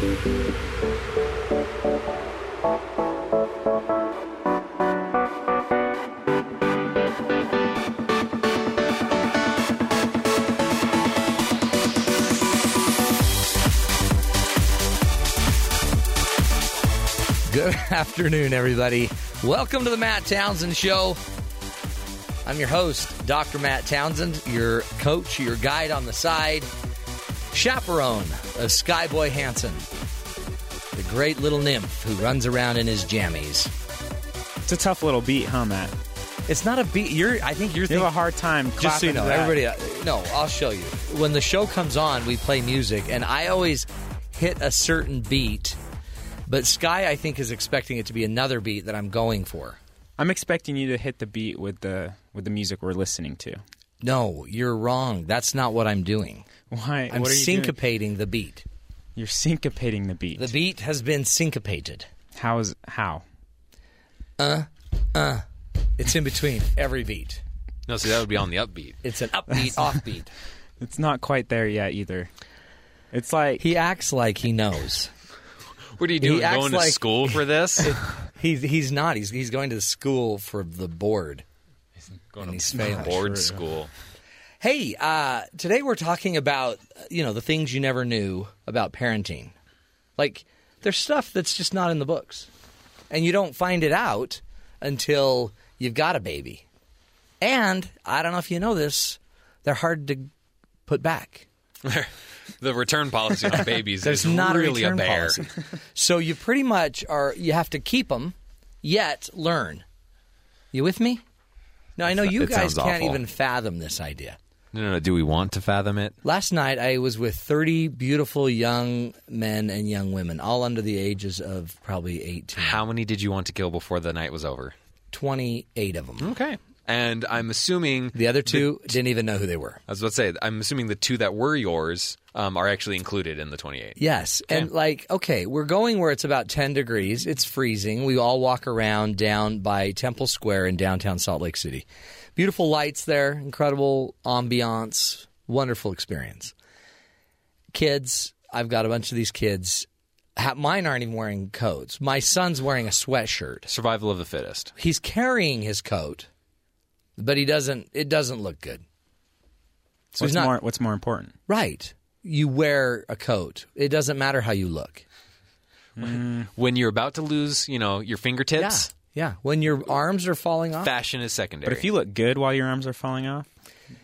Good afternoon, everybody. Welcome to the Matt Townsend Show. I'm your host, Dr. Matt Townsend, your coach, your guide on the side, chaperone of Skyboy Hansen, the great little nymph who runs around in his jammies. It's a tough little beat, huh, Matt? It's not a beat. You're. I think you're. You thinking, have a hard time. just so you know, that. everybody. uh, No, I'll show you. When the show comes on, we play music, and I always hit a certain beat. But Sky, I think, is expecting it to be another beat that I'm going for. I'm expecting you to hit the beat with the with the music we're listening to. No, you're wrong. That's not what I'm doing. Why? I'm what are you doing? syncopating the beat. You're syncopating the beat. The beat has been syncopated. how is how? Uh, uh. It's in between every beat. No, see, that would be on the upbeat. It's an upbeat, offbeat. It's not quite there yet either. It's like He acts like he knows. What are you doing? acts Going to like- school for this? He's he's not. He's he's going to school for the board. He's going And he's to failing. board school. Hey, uh, today we're talking about you know the things you never knew about parenting. Like there's stuff that's just not in the books, and you don't find it out until you've got a baby. And I don't know if you know this, they're hard to put back. the return policy on babies is not really a return bear. policy. so you pretty much are you have to keep them, yet learn. You with me? No, I know you It guys can't awful. even fathom this idea. No, no, no. Do we want to fathom it? Last night I was with 30 beautiful young men and young women, all under the ages of probably 18. How many did you want to kill before the night was over? 28 of them. Okay. And I'm assuming The other two didn't even know who they were. I was about to say, I'm assuming the two that were yours um, are actually included in the 28. Yes. And like, okay, we're going where it's about 10 degrees. It's freezing. We all walk around down by Temple Square in downtown Salt Lake City. Beautiful lights there, incredible ambiance, wonderful experience. Kids, I've got a bunch of these kids. Mine aren't even wearing coats. My son's wearing a sweatshirt. Survival of the fittest. He's carrying his coat, but he doesn't. It doesn't look good. So what's not more what's more important? right. You wear a coat. It doesn't matter how you look. Hmm. When you're about to lose, you know, your fingertips, yeah. Yeah, when your arms are falling off. fashion is secondary. But if you look good while your arms are falling off,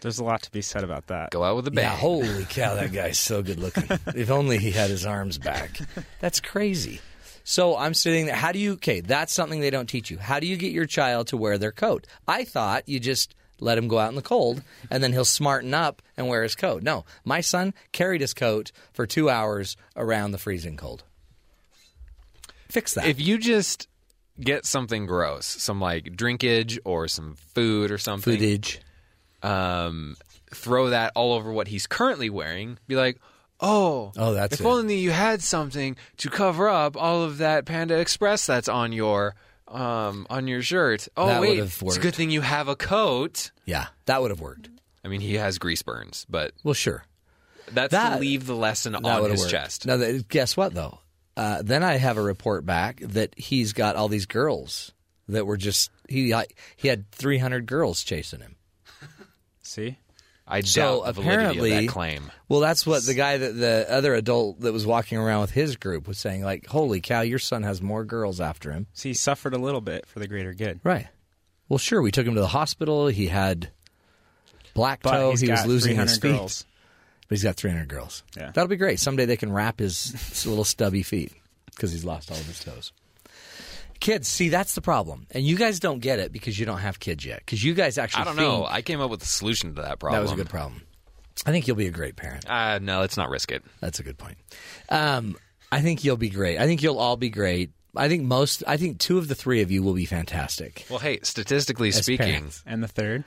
there's a lot to be said about that. go out with a bang, Yeah, holy cow, that guy's so good looking. if only he had his arms back. That's crazy. So I'm sitting there. How do you? Okay, that's something they don't teach you. How do you get your child to wear their coat? I thought you just let him go out in the cold and then he'll smarten up and wear his coat. No, my son carried his coat for two hours around the freezing cold. Fix that. if you just get something gross, some like drinkage or some food or something, Footage. um, throw that all over what he's currently wearing. Be like, oh, Oh, that's if it. only you had something to cover up all of that Panda Express that's on your um, on your shirt. Oh That wait, it's a good thing you have a coat. Yeah, that would have worked. I mean, he has grease burns, but Well, sure. that's That- to leave the lesson on his worked. chest. Now, guess what though? Uh, then I have a report back that he's got all these girls that were just he he had 300 girls chasing him. See? I So doubt apparently, of that claim. well, that's what the guy that the other adult that was walking around with his group was saying. Like, holy cow, your son has more girls after him. See, he suffered a little bit for the greater good. Right. Well, sure. We took him to the hospital. He had black But toe. He was losing his feet. girls. But he's got 300 girls. Yeah. That'll be great. Someday they can wrap his little stubby feet because he's lost all of his toes. Kids, see, that's the problem. And you guys don't get it because you don't have kids yet. Because you guys actually I don't think know. I came up with a solution to that problem. that was a good problem. I think you'll be a great parent. Uh, no, let's not risk it. That's a good point. Um, I think you'll be great. I think you'll all be great. I think most, I think two of the three of you will be fantastic. Well, hey, statistically As speaking, parents. And the third,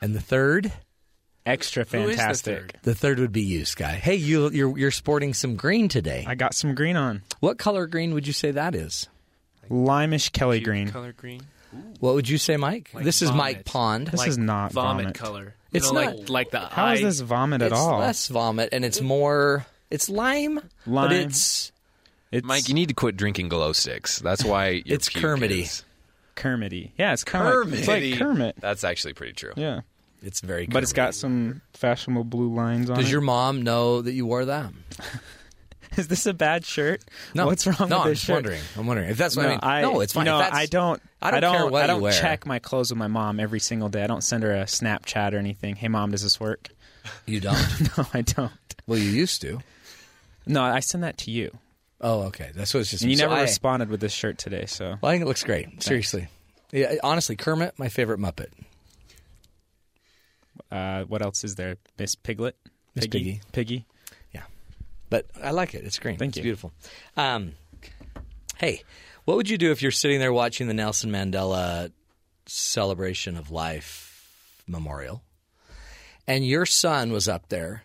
And the third, extra Who is the fantastic. third? the third would be you, Sky. Hey, you, you're, you're sporting some green today. I got some green on. What color green would you say that is? Limeish Kelly green. color green. What would you say, Mike? Like this is Mike. Pond. This Like is not vomit, vomit. color. It's you know, not- like like the How is eye- this vomit at it's all? less vomit and it's more it's lime, but Lime. it's It's Mike, you need to quit drinking glow sticks. That's why It's puke Kermity. is- Kermity. Yeah, it's kind of like, it's like Kermity. Kermit. That's actually pretty true. Yeah, It's very. but it's got some fashionable blue lines on it. Does it. your mom know that you wore that? Is this a bad shirt? No. What's wrong no, with I'm this just shirt? wondering. I'm wondering if that's what no, I mean. I, no, it's fine. You know, If that's- I don't. I don't care what I you don't wear. check my clothes with my mom every single day. I don't send her a Snapchat or anything. Hey, mom, does this work? You don't. No, I don't. well, you used to. No, I send that to you, Oh, okay. That's what it's just. and you so never I, responded with this shirt today. So Well, I think it looks great. Seriously. Yeah, honestly, Kermit, my favorite Muppet. Uh, what else is there? Miss Piglet, Miss Piggy, Piggy. Yeah, but I like it. It's green. Thank it's you. beautiful. Um, hey, what would you do if you're sitting there watching the Nelson Mandela celebration of life memorial and your son was up there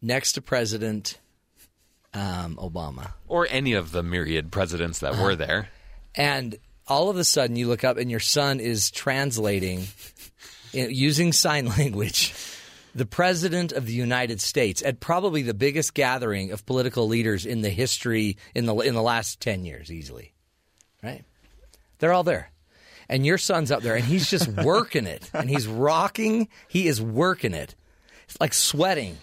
next to President um, Obama? Or any of the myriad presidents that were there. And all of a sudden, you look up and your son is translating you know, using sign language the president of the United States at probably the biggest gathering of political leaders in the history in the in the last ten years, easily. Right? They're all there. And your son's up there and he's just working it. And he's rocking. He is working it. It's like sweating.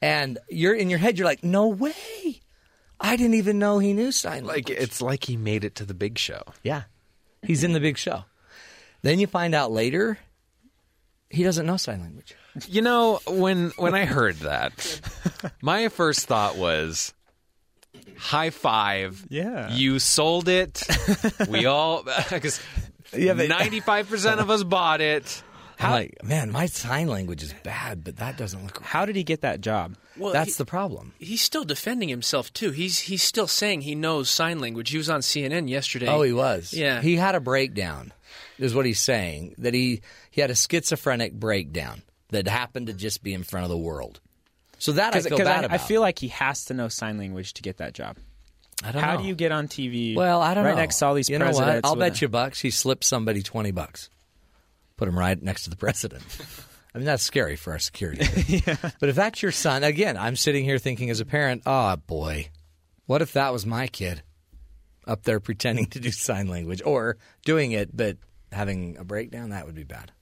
And you're in your head, you're like, no way. I didn't even know he knew sign language. Like it's like he made it to the big show. Yeah. He's in the big show. Then you find out later he doesn't know sign language. You know, when when I heard that, my first thought was high five. Yeah. You sold it. We all because Yeah, but- ninety five percent of us bought it. I'm like, man, my sign language is bad, but that doesn't look right. How did he get that job? Well, That's he- the problem. He's still defending himself too. He's he's still saying he knows sign language. He was on CNN yesterday. Oh, he was. Yeah. He had a breakdown, is what he's saying. That he, he had a schizophrenic breakdown that happened to just be in front of the world. So that I feel bad I, about. I feel like he has to know sign language to get that job. I don't How know. do you get on TV? Well, I don't right know. next to all these you know presidents. what? I'll bet you bucks he slipped somebody 20 bucks. Put him right next to the president. I mean, that's scary for our security. But if that's your son, again, I'm sitting here thinking as a parent, oh boy, what if that was my kid up there pretending to do sign language or doing it but having a breakdown? That would be bad.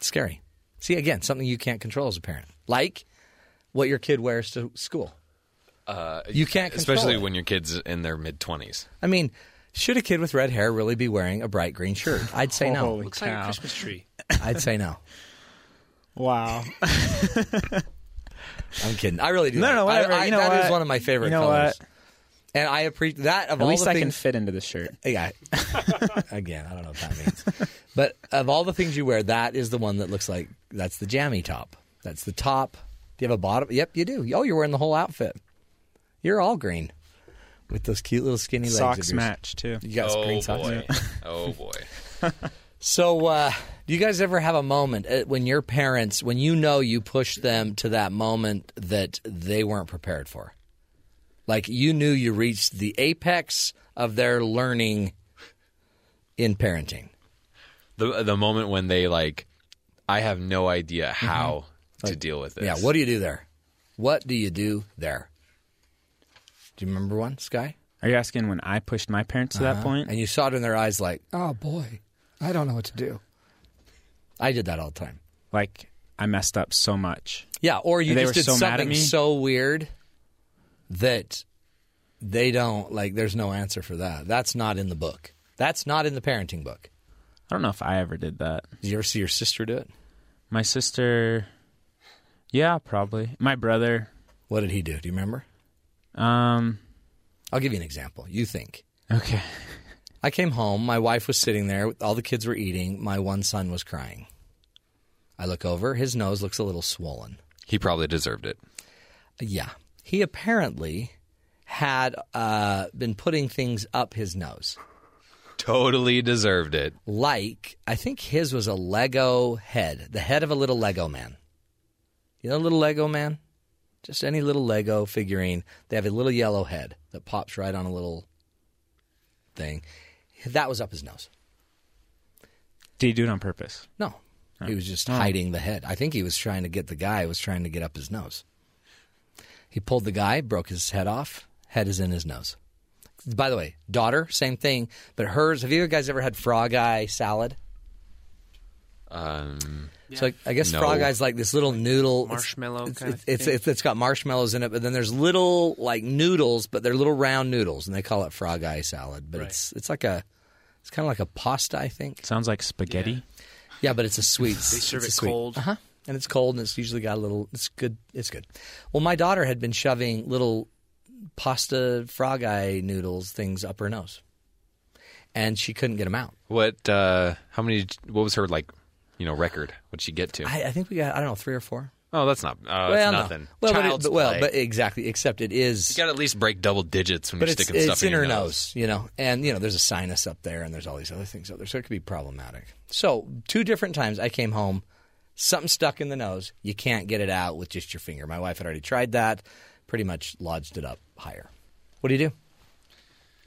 Scary. See, again, something you can't control as a parent. Like what your kid wears to school. Uh, You can't control especially it. when your kids in their mid twenties. I mean, should a kid with red hair really be wearing a bright green shirt? I'd say no. Holy Looks like a. Christmas tree. I'd say no. Wow. I'm kidding. I really do. No, like- no, whatever. I, I, You know that is what? one of my favorite You know colors. what? And I appreciate that. Of At all least the I can fit into this shirt. Yeah. Again, I don't know what that means. but of all the things you wear, that is the one that looks like that's the jammy top. That's the top. Do you have a bottom? Yep, you do. Oh, you're wearing the whole outfit. You're all green with those cute little skinny legs. Socks match too. You got oh green socks. boy! oh boy! So, uh, do you guys ever have a moment uh, when your parents, when you know you pushed them to that moment that they weren't prepared for? Like you knew you reached the apex of their learning in parenting. The the moment when they like, I have no idea mm-hmm. how to deal with this. Yeah, what do you do there? What do you do there? Do you remember one, Sky? Are you asking when I pushed my parents to that uh-huh. point? And you saw it in their eyes like, oh boy, I don't know what to do. I did that all the time. Like I messed up so much. Yeah, or you They just did so something so weird that they don't like. There's no answer for that. That's not in the book. That's not in the parenting book. I don't know if I ever did that. Did you ever see your sister do it? My sister, yeah, probably. My brother, What did he do? Do you remember? um, I'll give you an example. You think. okay. I came home. My wife was sitting there. All the kids were eating. My one son was crying. I look over. His nose looks a little swollen. He probably deserved it. Yeah. He apparently had uh, been putting things up his nose. Totally deserved it. like I think his was a Lego head, the head of a little Lego man. You know, a little Lego man, just any little Lego figurine. They have a little yellow head that pops right on a little thing. That was up his nose. Did he do it on purpose? No, he was just hiding the head. I think he was trying to get the guy was trying to get up his nose. He pulled the guy, broke his head off, head is in his nose. By the way, daughter, same thing, but hers. Have you guys ever had frog eye salad? Um, So I, I guess No. frog eye's like this little noodle It's- Marshmallow It's, kind of it's, thing? it's, it's got marshmallows in it, but then there's little like noodles, but they're little round noodles, and they call it frog eye salad. But Right. it's it's like a it's kind of like a pasta, I think. Sounds like spaghetti. Yeah, but it's a sweet. They serve it sweet. cold. uh-huh. And it's cold, and it's usually got a little. It's good. It's good. Well, my daughter had been shoving little pasta frog eye noodles things up her nose, and she couldn't get them out. what? Uh, how many? What was her like? You know, record? What'd she get to? I, I think we got I don't know three or four. oh, that's not. Uh, well, it's no. nothing. Well, but, it, but well, but exactly. Except it is. you got to at least break double digits when you're it's, sticking stuff in, in your her nose. nose, you know, and you know, there's a sinus up there, and there's all these other things up there, so it could be problematic. So, two different times I came home, something stuck in the nose. You can't get it out with just your finger. My wife had already tried that, pretty much lodged it up higher. What do you do?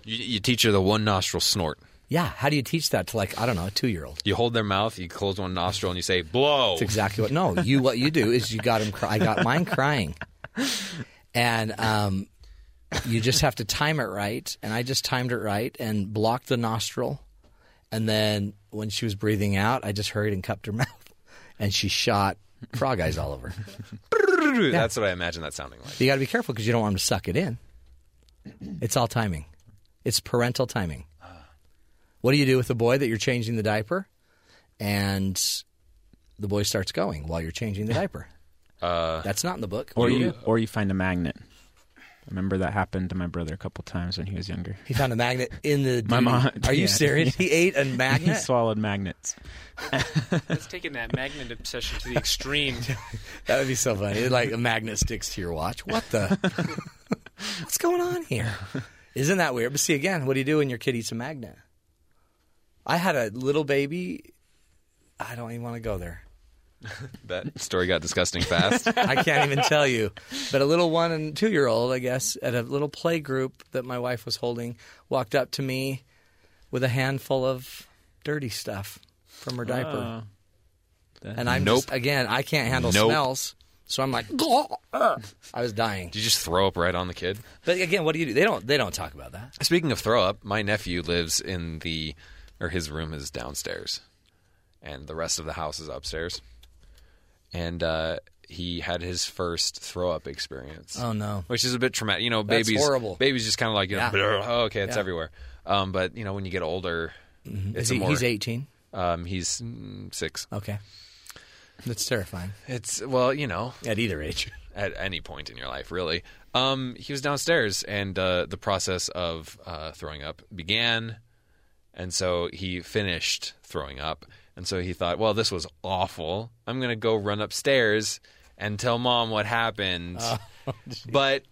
You, you teach her the one nostril snort. Yeah, how do you teach that to like I don't know a two year old? You hold their mouth, you close one nostril, and you say "blow." That's exactly what. No, you what you do is you got him. Cry, I got mine crying, and um, you just have to time it right. And I just timed it right and blocked the nostril. And then when she was breathing out, I just hurried and cupped her mouth, and she shot frog eyes all over. That's what I imagine that sounding like. You got to be careful because you don't want them to suck it in. It's all timing. It's parental timing. What do you do with the boy that you're changing the diaper, and the boy starts going while you're changing the diaper? Uh, That's not in the book. Or What do you do? or you find a magnet. I remember that happened to my brother a couple times when he was younger. He found a magnet in the. My duty- mom- Are you yeah. serious? He ate a magnet. He swallowed magnets. That's taking that magnet obsession to the extreme. that would be so funny. Like a magnet sticks to your watch. What the? What's going on here? Isn't that weird? But see, again, what do you do when your kid eats a magnet? I had a little baby. I don't even want to go there. that story got disgusting fast. I can't even tell you. But a little one and two year old, I guess, at a little play group that my wife was holding, walked up to me with a handful of dirty stuff from her diaper. Oh. and I'm Nope. just, again, I can't handle Nope. smells. So I'm like, I was dying. Did you just throw up right on the kid? But again, what do you do? They don't. They don't talk about that. Speaking of throw up, my nephew lives in the, or his room is downstairs, and the rest of the house is upstairs. And uh, he had his first throw up experience. Oh no. which is a bit traumatic. You know, That's babies. horrible. Babies just kind of like you know, Yeah. Oh, okay, it's Yeah. everywhere. Um, but you know, when you get older, it's Is a he, more. he's 18. Um, he's mm, six. Okay. That's terrifying It's well, you know, at either age. at any point in your life, really. Um, he was downstairs, and uh, the process of uh, throwing up began, and so he finished throwing up, and so he thought, well, this was awful. I'm gonna go run upstairs and tell mom what happened, but.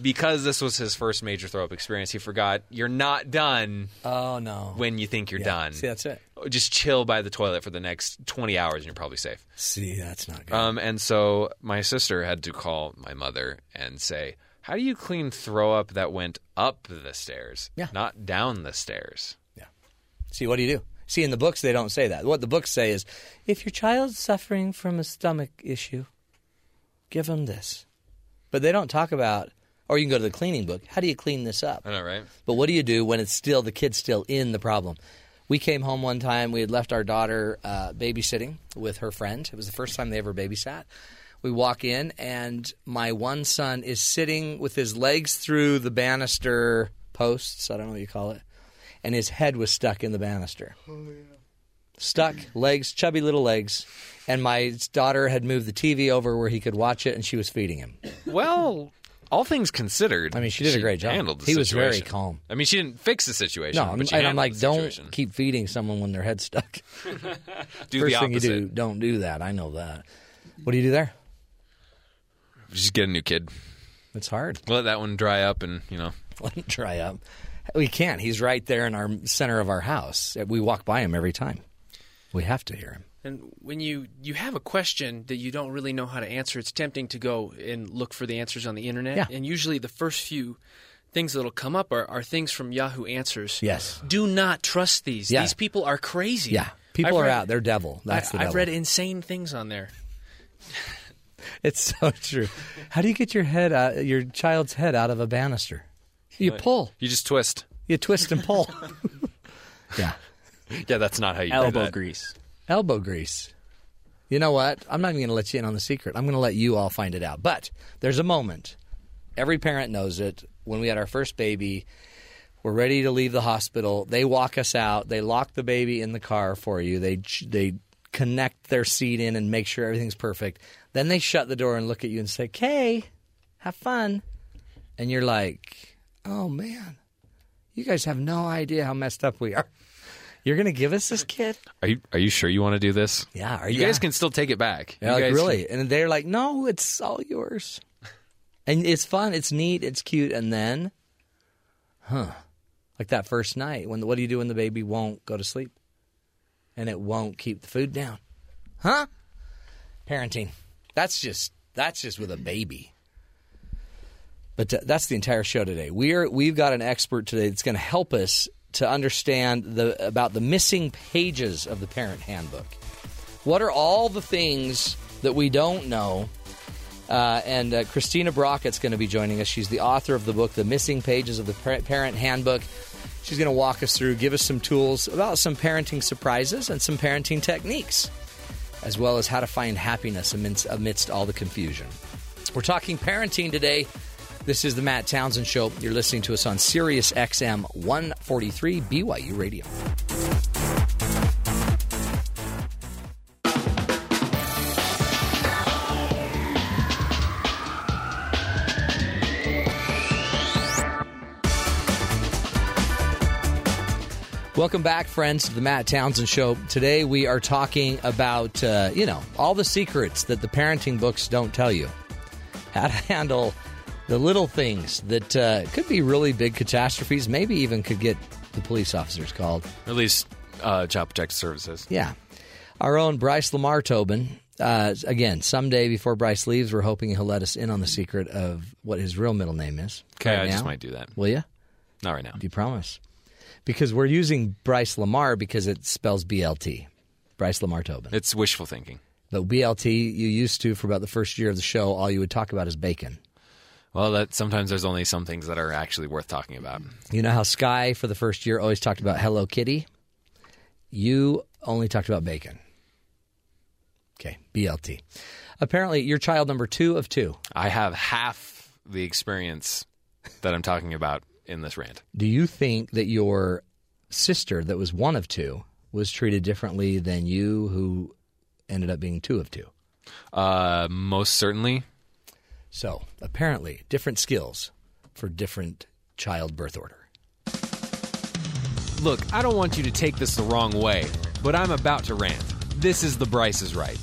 Because this was his first major throw up experience, he forgot you're not done Oh no. when you think you're Yeah. done. See, that's it. Just chill by the toilet for the next 20 hours and you're probably safe. See, that's not good. Um, and so my sister had to call my mother and say, How do you clean throw up that went up the stairs, Yeah. not down the stairs? Yeah. See, what do you do? See, in the books, they don't say that. What the books say is if your child's suffering from a stomach issue, give them this. But they don't talk about, or you can go to the cleaning book. How do you clean this up? I know, right? But what do you do when it's still, the kid's still in the problem? We came home one time, we had left our daughter uh, babysitting with her friend. It was the first time they ever babysat. We walk in, and my one son is sitting with his legs through the banister posts. I don't know what you call it. And his head was stuck in the banister. Oh, stuck, legs, chubby little legs. And my daughter had moved the TV over where he could watch it, and she was feeding him. Well, all things considered, I mean, she did a great job. Handled the He was very calm. I mean, she didn't fix the situation. No, I'm, but she and I'm like, don't situation. keep feeding someone when their head's stuck. do First the thing you do, don't do that. I know that. What do you do there? Just get a new kid. It's hard. Let that one dry up, and you know, Let him dry up. We can't. He's right there in our center of our house. We walk by him every time. We have to hear him. And when you you have a question that you don't really know how to answer, it's tempting to go and look for the answers on the internet. Yeah. And usually the first few things that'll come up are, are things from Yahoo Answers. Yes. Do not trust these. Yeah. These people are crazy. Yeah. People I've are read- out. They're devil. That's I, the I've read insane things on there. It's so true. How do you get your head out, your child's head out of a banister? You pull. You just twist. You twist and pull. yeah. Yeah, that's not how you do Elbow that. grease. Elbow grease. You know what? I'm not even going to let you in on the secret. I'm going to let you all find it out. But there's a moment. Every parent knows it. When we had our first baby, we're ready to leave the hospital. They walk us out. They lock the baby in the car for you. They they connect their seat in and make sure everything's perfect. Then they shut the door and look at you and say, "Kay, have fun." And you're like, "Oh man, you guys have no idea how messed up we are. You're going to give us this kid?" Are you Are you sure you want to do this? Yeah, are You yeah. guys can still take it back. Yeah, you like guys really, and they're like, "No, it's all yours." And it's fun, it's neat, it's cute, and then, huh? Like that first night when what do you do when the baby won't go to sleep, and it won't keep the food down, huh? Parenting. That's just that's just with a baby. But uh, that's the entire show today. We're we've got an expert today that's going to help us to understand the about the missing pages of the parent handbook. What are all the things that we don't know? Uh, and uh, Christina Brockett's going to be joining us. She's the author of the book, The Missing Pages of the Parent Handbook. She's going to walk us through, give us some tools about some parenting surprises and some parenting techniques, as well as how to find happiness amidst, amidst all the confusion. We're talking parenting today. This is the Matt Townsend Show. You're listening to us on Sirius XM 143 BYU Radio. Welcome back, friends, to the Matt Townsend Show. Today we are talking about, uh, you know, all the secrets that the parenting books don't tell you. How to handle the little things that uh, could be really big catastrophes, maybe even could get the police officers called. At least uh, Child Protective Services. Yeah. Our own Bryce Lamar Tobin. Uh, again, someday before Bryce leaves, we're hoping he'll let us in on the secret of what his real middle name is. Okay, Right I just might do that. Will you? Not right now. Do you promise? Because we're using Bryce Lamar because it spells BLT. Bryce Lamar Tobin. It's wishful thinking. But BLT, you used to, for about the first year of the show, all you would talk about is bacon. Well, that sometimes there's only some things that are actually worth talking about. You know how Sky, for the first year, always talked about Hello Kitty? You only talked about bacon. Okay, BLT. Apparently, you're child number two of two. I have half the experience that I'm talking about in this rant. Do you think that your sister, that was one of two, was treated differently than you, who ended up being two of two? Uh, most certainly. So, apparently, different skills for different child birth order. Look, I don't want you to take this the wrong way, but I'm about to rant. This is the Bryce is Right.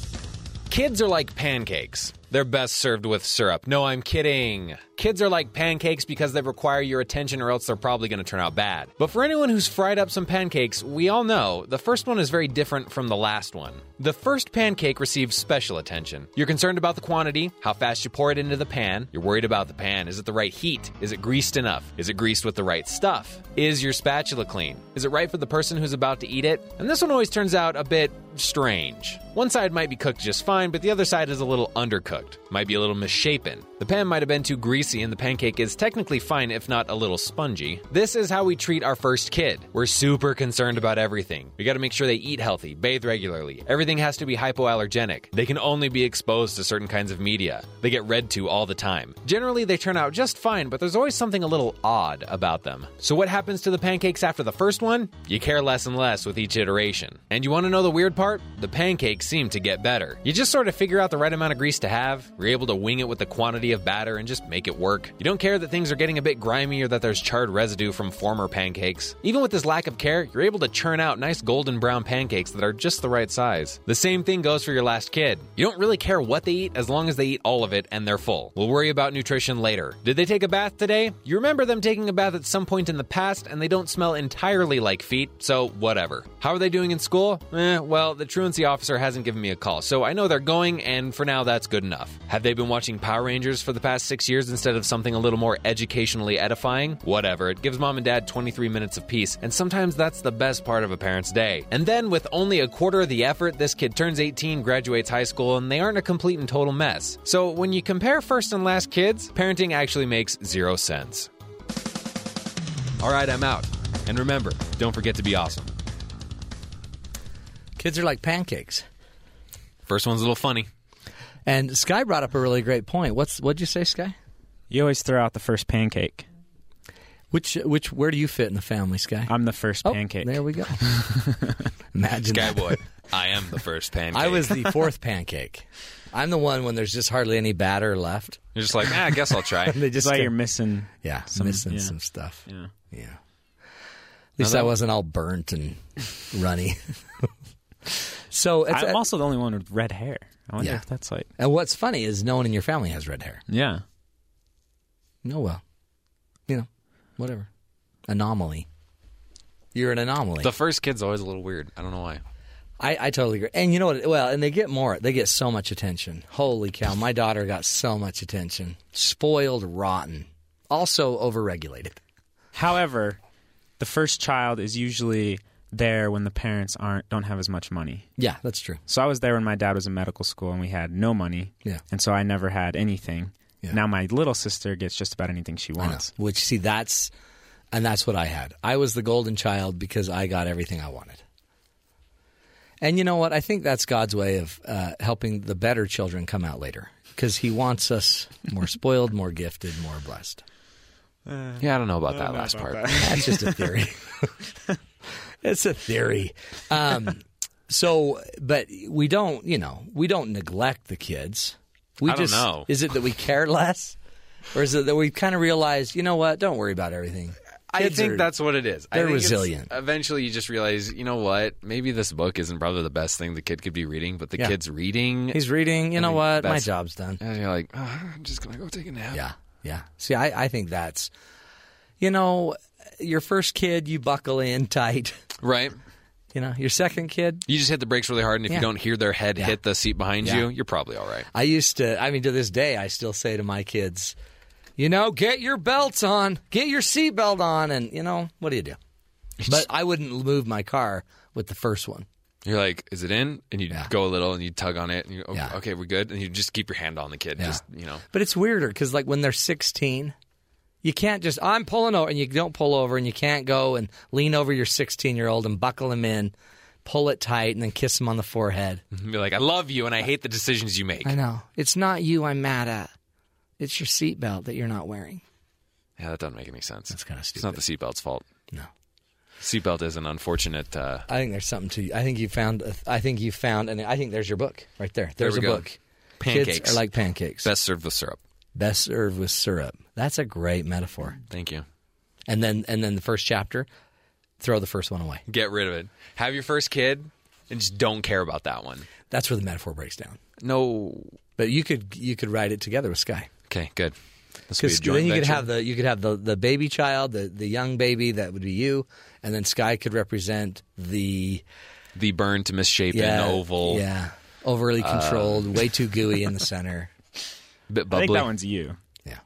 Kids are like pancakes. They're best served with syrup. No, I'm kidding. Kids are like pancakes because they require your attention or else they're probably going to turn out bad. But for anyone who's fried up some pancakes, we all know the first one is very different from the last one. The first pancake receives special attention. You're concerned about the quantity, how fast you pour it into the pan. You're worried about the pan. Is it the right heat? Is it greased enough? Is it greased with the right stuff? Is your spatula clean? Is it right for the person who's about to eat it? And this one always turns out a bit strange. One side might be cooked just fine, but the other side is a little undercooked. Might be a little misshapen. The pan might have been too greasy and the pancake is technically fine if not a little spongy. This is how we treat our first kid. We're super concerned about everything. We gotta make sure they eat healthy, bathe regularly. Everything has to be hypoallergenic. They can only be exposed to certain kinds of media. They get read to all the time. Generally, they turn out just fine, but there's always something a little odd about them. So, what happens to the pancakes after the first one? You care less and less with each iteration. And you wanna know the weird part? The pancakes seem to get better. You just sort of figure out the right amount of grease to have, you're able to wing it with the quantity of batter and just make it work. You don't care that things are getting a bit grimy or that there's charred residue from former pancakes. Even with this lack of care, you're able to churn out nice golden brown pancakes that are just the right size. The same thing goes for your last kid. You don't really care what they eat as long as they eat all of it and they're full. We'll worry about nutrition later. Did they take a bath today? You remember them taking a bath at some point in the past and they don't smell entirely like feet, so whatever. How are they doing in school? Eh, well, the truancy officer hasn't given me a call, so I know they're going, and for now that's good enough. Have they been watching Power Rangers for the past six years instead of something a little more educationally edifying? Whatever, it gives mom and dad 23 minutes of peace, and sometimes that's the best part of a parent's day. And then, with only a quarter of the effort, this kid turns 18, graduates high school, and they aren't a complete and total mess. So when you compare first and last kids, parenting actually makes zero sense. All right, I'm out. And remember, don't forget to be awesome. Kids are like pancakes. First one's a little funny. And Sky brought up a really great point. What's what'd you say, Sky? You always throw out the first pancake. Which which where do you fit in the family, Sky? I'm the first oh, pancake. There we go. Imagine that. Skyboy, I am the first pancake. I was the fourth pancake. I'm the one when there's just hardly any batter left. You're just like, ah, I guess I'll try. They It's just like go- you're missing. yeah, some- missing yeah. some stuff. Yeah. Yeah. At least that- I wasn't all burnt and runny. so, it's, I'm also the only one with red hair. I wonder Yeah. if that's like. and what's funny is no one in your family has red hair. Yeah. No, well, you know, whatever. Anomaly. You're an anomaly. the first kid's always a little weird. I don't know why. I, I totally agree. And you know what? Well, and they get more. They get so much attention. Holy cow! My daughter got so much attention. Spoiled, rotten. Also overregulated. However, the first child is usually there when the parents aren't don't have as much money. Yeah, that's true. So I was there when my dad was in medical school and we had no money. Yeah. And so I never had anything. Yeah. Now my little sister gets just about anything she wants. Which see, that's and that's what I had. I was the golden child because I got everything I wanted. And you know what? I think that's God's way of uh, helping the better children come out later because He wants us more spoiled, more gifted, more blessed. Yeah, I don't know about that last part. That's just a theory. it's a theory. Um, so, but we don't, you know, we don't neglect the kids. We I don't just, know. Is it that we care less, or is it that we kind of realize, you know what? Don't worry about everything. I think are- that's what it is. They're think resilient. Eventually, you just realize, you know what? Maybe this book isn't probably the best thing the kid could be reading, but the Yeah. kid's reading. He's reading. You know what? My job's done. and you're like, "Ah, I'm just gonna go take a nap. Yeah, yeah. See, I, I think that's, you know, your first kid, you buckle in tight. Right. You know, your second kid, You just hit the brakes really hard, and if Yeah. you don't hear their head Yeah. hit the seat behind Yeah. you, you're probably all right. I used to, I mean, to this day, I still say to my kids, you know, get your belts on, get your seatbelt on, and, you know, what do you do? But I wouldn't move my car with the first one. You're like, is it in? And you Yeah. go a little, and you tug on it, and you okay, Yeah. okay, we're good, and you just keep your hand on the kid, Yeah. just you know. But it's weirder because, like, when they're 16, you can't just, I'm pulling over, and you don't pull over, and you can't go and lean over your 16 year old and buckle him in, pull it tight, and then kiss him on the forehead. And be like, I love you, and I hate the decisions you make. I know. It's not you I'm mad at. It's your seatbelt that you're not wearing. Yeah, that doesn't make any sense. That's kinda stupid. It's not the seatbelt's fault. No. Seatbelt is an unfortunate. Uh, I think there's something to. I think you found. I think you found, and I think there's your book right there. There's we a go. book. Pancakes. Kids are like pancakes. Best served with syrup. Served with syrup. That's a great metaphor. Thank you. And then, and then the first chapter, throw the first one away. Get rid of it. Have your first kid, and just don't care about that one. That's where the metaphor breaks down. No. But you could you could write it together with Sky. Okay, good. This will a Because then you could have the you could have the, the baby child, the, the young baby that would be you, and then Sky could represent the the burnt, misshapen, yeah, oval, yeah, overly uh, controlled, way too gooey in the center. Bit I bubbly. think that one's you. Yeah.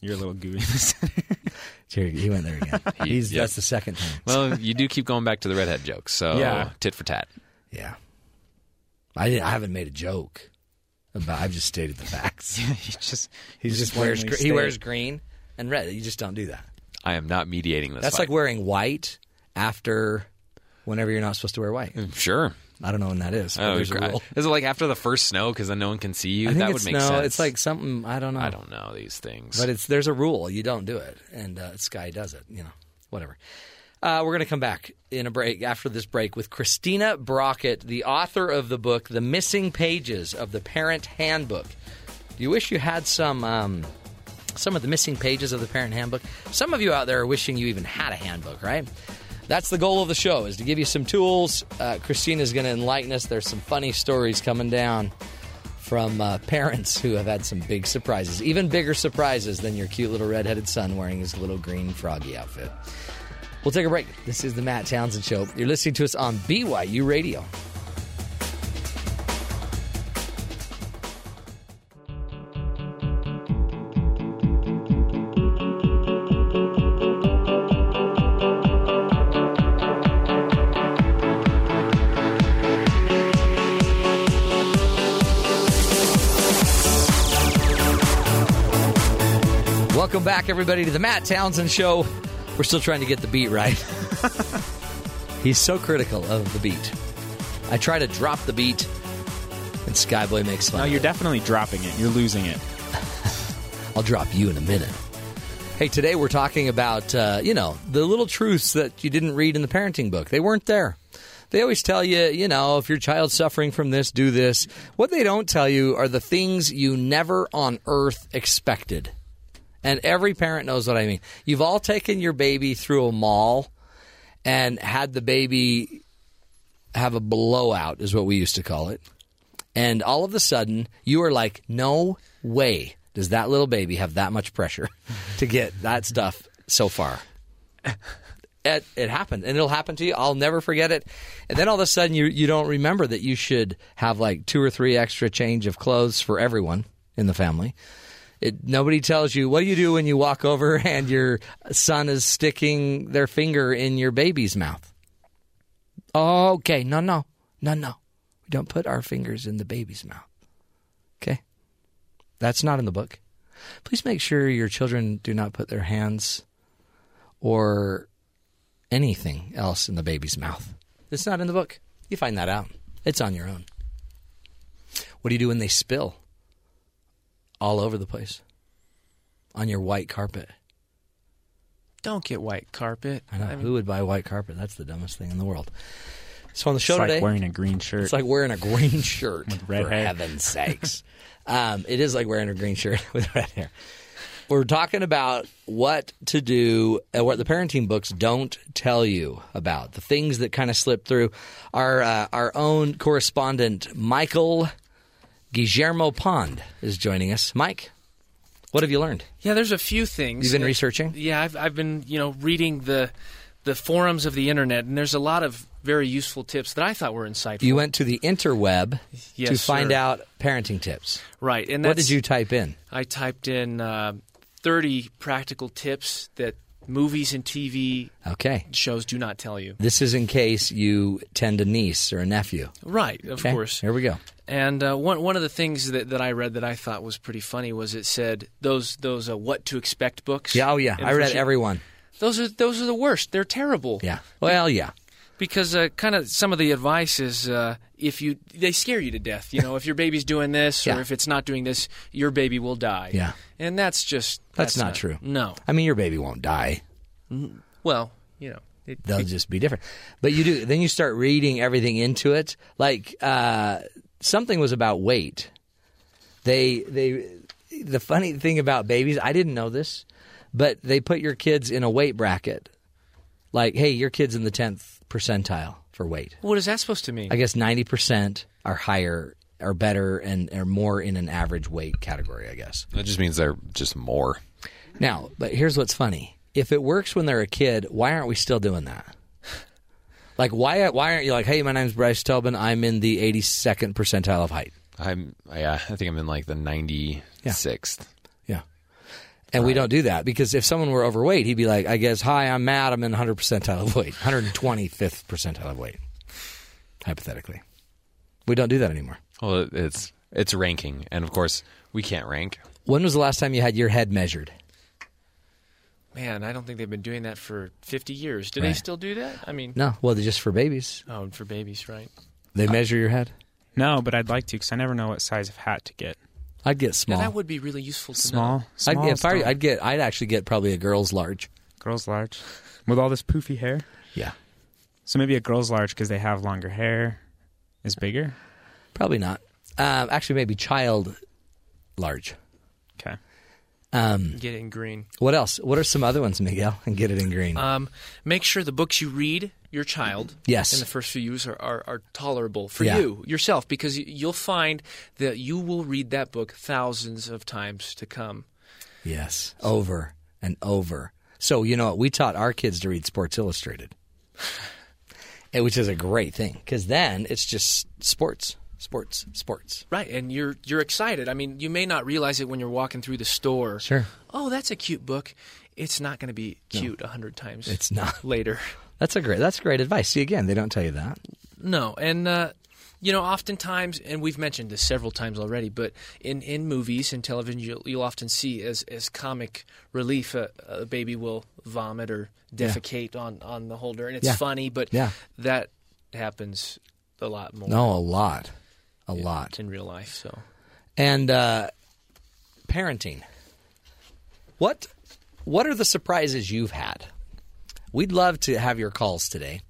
You're a little gooey in the center. He went there again. He's yep. that's the second time. well, you do keep going back to the redhead jokes, so Yeah. tit for tat. Yeah, I didn't, I haven't made a joke about. I've just stated the facts. he just He he's just wears gr- he wears green and red. You just don't do that. I am not mediating this. That's fight. like wearing white after whenever you're not supposed to wear white. Mm, sure. I don't know when that is. Oh, there's a rule. Is it like after the first snow because then no one can see you? I think that it's would make no. sense. It's like something I don't know. I don't know these things. But it's there's a rule. You don't do it, and uh, Sky does it. You know, whatever. Uh, we're going to come back in a break after this break with Christina Brockett, the author of the book "The Missing Pages of the Parent Handbook." Do you wish you had some um, some of the missing pages of the Parent Handbook? Some of you out there are wishing you even had a handbook, right? That's the goal of the show: is to give you some tools. Uh, Christina's going to enlighten us. There's some funny stories coming down from uh, parents who have had some big surprises, even bigger surprises than your cute little redheaded son wearing his little green froggy outfit. We'll take a break. This is the Matt Townsend Show. You're listening to us on BYU Radio. Back, everybody, to the Matt Townsend Show. We're still trying to get the beat right. He's so critical of the beat. I try to drop the beat, and Skyboy makes fun. No, you're it. definitely dropping it. You're losing it. I'll drop you in a minute. Hey, today we're talking about, uh, you know, the little truths that you didn't read in the parenting book. They weren't there. They always tell you, you know, if your child's suffering from this, do this. What they don't tell you are the things you never on earth expected. And every parent knows what I mean. You've all taken your baby through a mall and had the baby have a blowout, is what we used to call it. And all of a sudden, you are like, no way does that little baby have that much pressure to get that stuff so far. It, it happened, and it'll happen to you. I'll never forget it. And then all of a sudden, you you don't remember that you should have like two or three extra change of clothes for everyone in the family. It, nobody tells you what do you do when you walk over and your son is sticking their finger in your baby's mouth. Okay, no, no, no, no. We don't put our fingers in the baby's mouth. Okay, that's not in the book. Please make sure your children do not put their hands or anything else in the baby's mouth. It's not in the book. You find that out. It's on your own. What do you do when they spill all over the place on your white carpet? Don't get white carpet. I know. mean, Who would buy white carpet? That's the dumbest thing in the world. So on the show it's like today, wearing a green shirt. it's like wearing a green shirt. With red for hair. heaven's sakes. Um, it is like wearing a green shirt with red hair. We're talking about what to do, uh, what the parenting books don't tell you about, the things that kind of slip through. Our uh, our own correspondent Michael Guillermo Pond is joining us. Mike, what have you learned? yeah, there's a few things. You've been researching. Yeah, I've I've been you know reading the the forums of the internet, and there's a lot of very useful tips that I thought were insightful. You went to the interweb to find sir. out parenting tips. right, and What did you type in? I typed in uh, 30 practical tips that movies and TV Okay. shows do not tell you. This is in case you tend a niece or a nephew. Right, of Okay, course. Here we go. And uh, one one of the things that, that I read that I thought was pretty funny was it said those those uh, what to expect books. Yeah, oh yeah. I read for- every one. Those are those are the worst. They're terrible. Yeah. Well, yeah. because uh, kind of some of the advice is uh, if you they scare you to death. You know, if your baby's doing this Yeah. or if it's not doing this, your baby will die. Yeah. and that's just That's not true. No, I mean, your baby won't die. well, you know, it, They'll just be different. But you do. Then you start reading everything into it. Like uh, something was about weight. They they. The funny thing about babies, I didn't know this, but they put your kids in a weight bracket. Like, hey, your kid's in the tenth percentile for weight. what is that supposed to mean? I guess ninety percent are higher, are better, and are more in an average weight category. I guess. That just means they're just more. Now, but here's what's funny. If it works when they're a kid, why aren't we still doing that? Like why why aren't you like, hey, my name's Bryce Tobin, I'm in the 82nd percentile of height. I'm yeah, I think I'm in like the 96th. Yeah. And we don't do that because if someone were overweight, he'd be like, I guess, hi, I'm Matt, I'm in 100 percentile of weight, 125th percentile of weight, hypothetically. We don't do that anymore. Well, it's it's ranking, and of course we can't rank. When was the last time you had your head measured? Man, I don't think they've been doing that for 50 years. Do they still do that? I mean, No. Well, they're just for babies. oh, for babies, right? They measure your head. no, but I'd like to because I never know what size of hat to get. I'd get Yeah, small. that would be really useful to Small, know. small. I'd, get, if I, I'd, get. I'd actually get probably a girl's large. girls large with all this poofy hair. Yeah. So maybe a girl's large because they have longer hair is bigger. Probably not. Um, actually, maybe child large. Um, Get it in green. what else? What are some other ones, Miguel? And get it in green. Um, make sure the books you read your child Yes. in the first few years are, are, are tolerable for Yeah. you yourself because you'll find that you will read that book thousands of times to come. yes. Over and over. So you know what? We taught our kids to read Sports Illustrated, which is a great thing because then it's just sports, sports, sports. Right, and you're you're excited. I mean, you may not realize it when you're walking through the store. Sure. Oh, that's a cute book. It's not going to be cute a hundred times. It's not. later. That's a great. That's great advice. See, again, they don't tell you that. No, and uh, You know, oftentimes, and we've mentioned this several times already, but in, in movies and television, you'll, you'll often see as, as comic relief a, a baby will vomit or defecate on, on the holder, and it's Yeah. funny, but Yeah. that happens a lot more No, a lot, a lot. in real life. So And uh, parenting. What what are the surprises you've had? We'd love to have your calls today.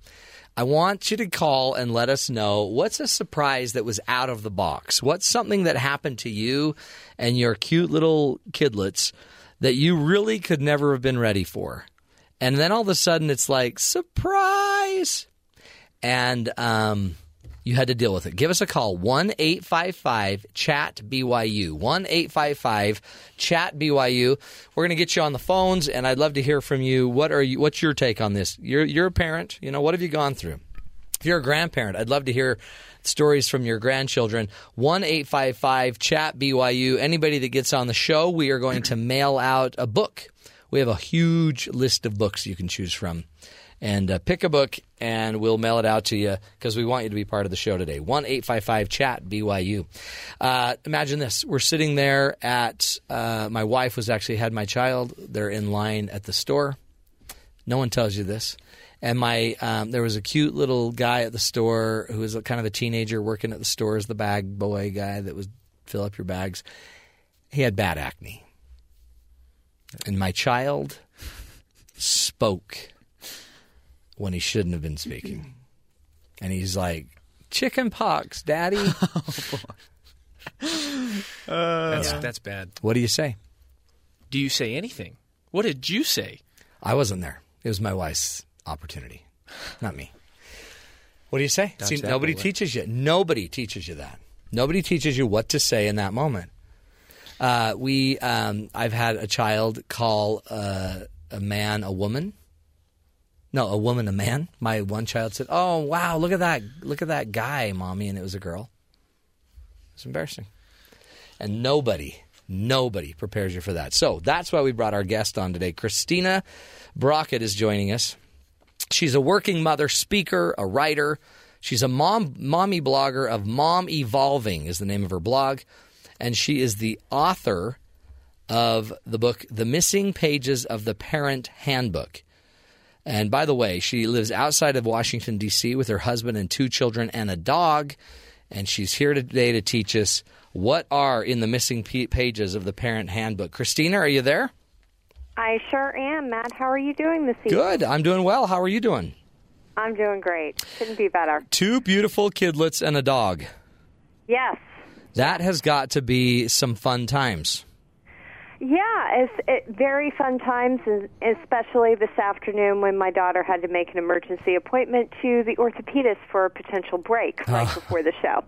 I want you to call and let us know what's a surprise that was out of the box. What's something that happened to you and your cute little kidlets that you really could never have been ready for. And then all of a sudden it's like surprise and um, you had to deal with it. Give us a call 1 855 chat BYU. 1 855 chat BYU. We're going to get you on the phones, and I'd love to hear from you. What are you? What's your take on this? You're you're a parent. You know what have you gone through? If you're a grandparent, I'd love to hear stories from your grandchildren. 1 855 chat BYU. Anybody that gets on the show, we are going to mail out a book. We have a huge list of books you can choose from. And uh, pick a book, and we'll mail it out to you because we want you to be part of the show today. 1 855 chat BYU. Uh, imagine this. We're sitting there at, uh, my wife was actually had my child. They're in line at the store. No one tells you this. And my um, there was a cute little guy at the store who was kind of a teenager working at the store as the bag boy guy that would fill up your bags. He had bad acne, and my child spoke when he shouldn't have been speaking, and he's like, "Chicken pox, daddy." that's that's bad. what do you say? Do you say anything? What did you say? I wasn't there. It was my wife's opportunity, not me. What do you say? See, nobody bullet. teaches you. Nobody teaches you that. Nobody teaches you what to say in that moment. Uh, we, um, I've had a child call uh, a man a woman. No, a woman a man. My one child said, "Oh wow, look at that! Look at that guy, mommy," and it was a girl. It's embarrassing, and nobody, nobody prepares you for that. So that's why we brought our guest on today. Christina Brockett is joining us. She's a working mother, speaker, a writer. She's a mom, mommy blogger of Mom Evolving is the name of her blog, and she is the author of the book The Missing Pages of the Parent Handbook. And by the way, she lives outside of Washington D.C. with her husband and two children and a dog, and she's here today to teach us what are in the missing pages of the Parent Handbook. Christina, are you there? I sure am, Matt. How are you doing this evening? Good. I'm doing well. How are you doing? I'm doing great. Couldn't be better. Two beautiful kidlets and a dog. Yes. That has got to be some fun times. Yeah, it's it, very fun times, and especially this afternoon when my daughter had to make an emergency appointment to the orthopedist for a potential break ah. right before the show.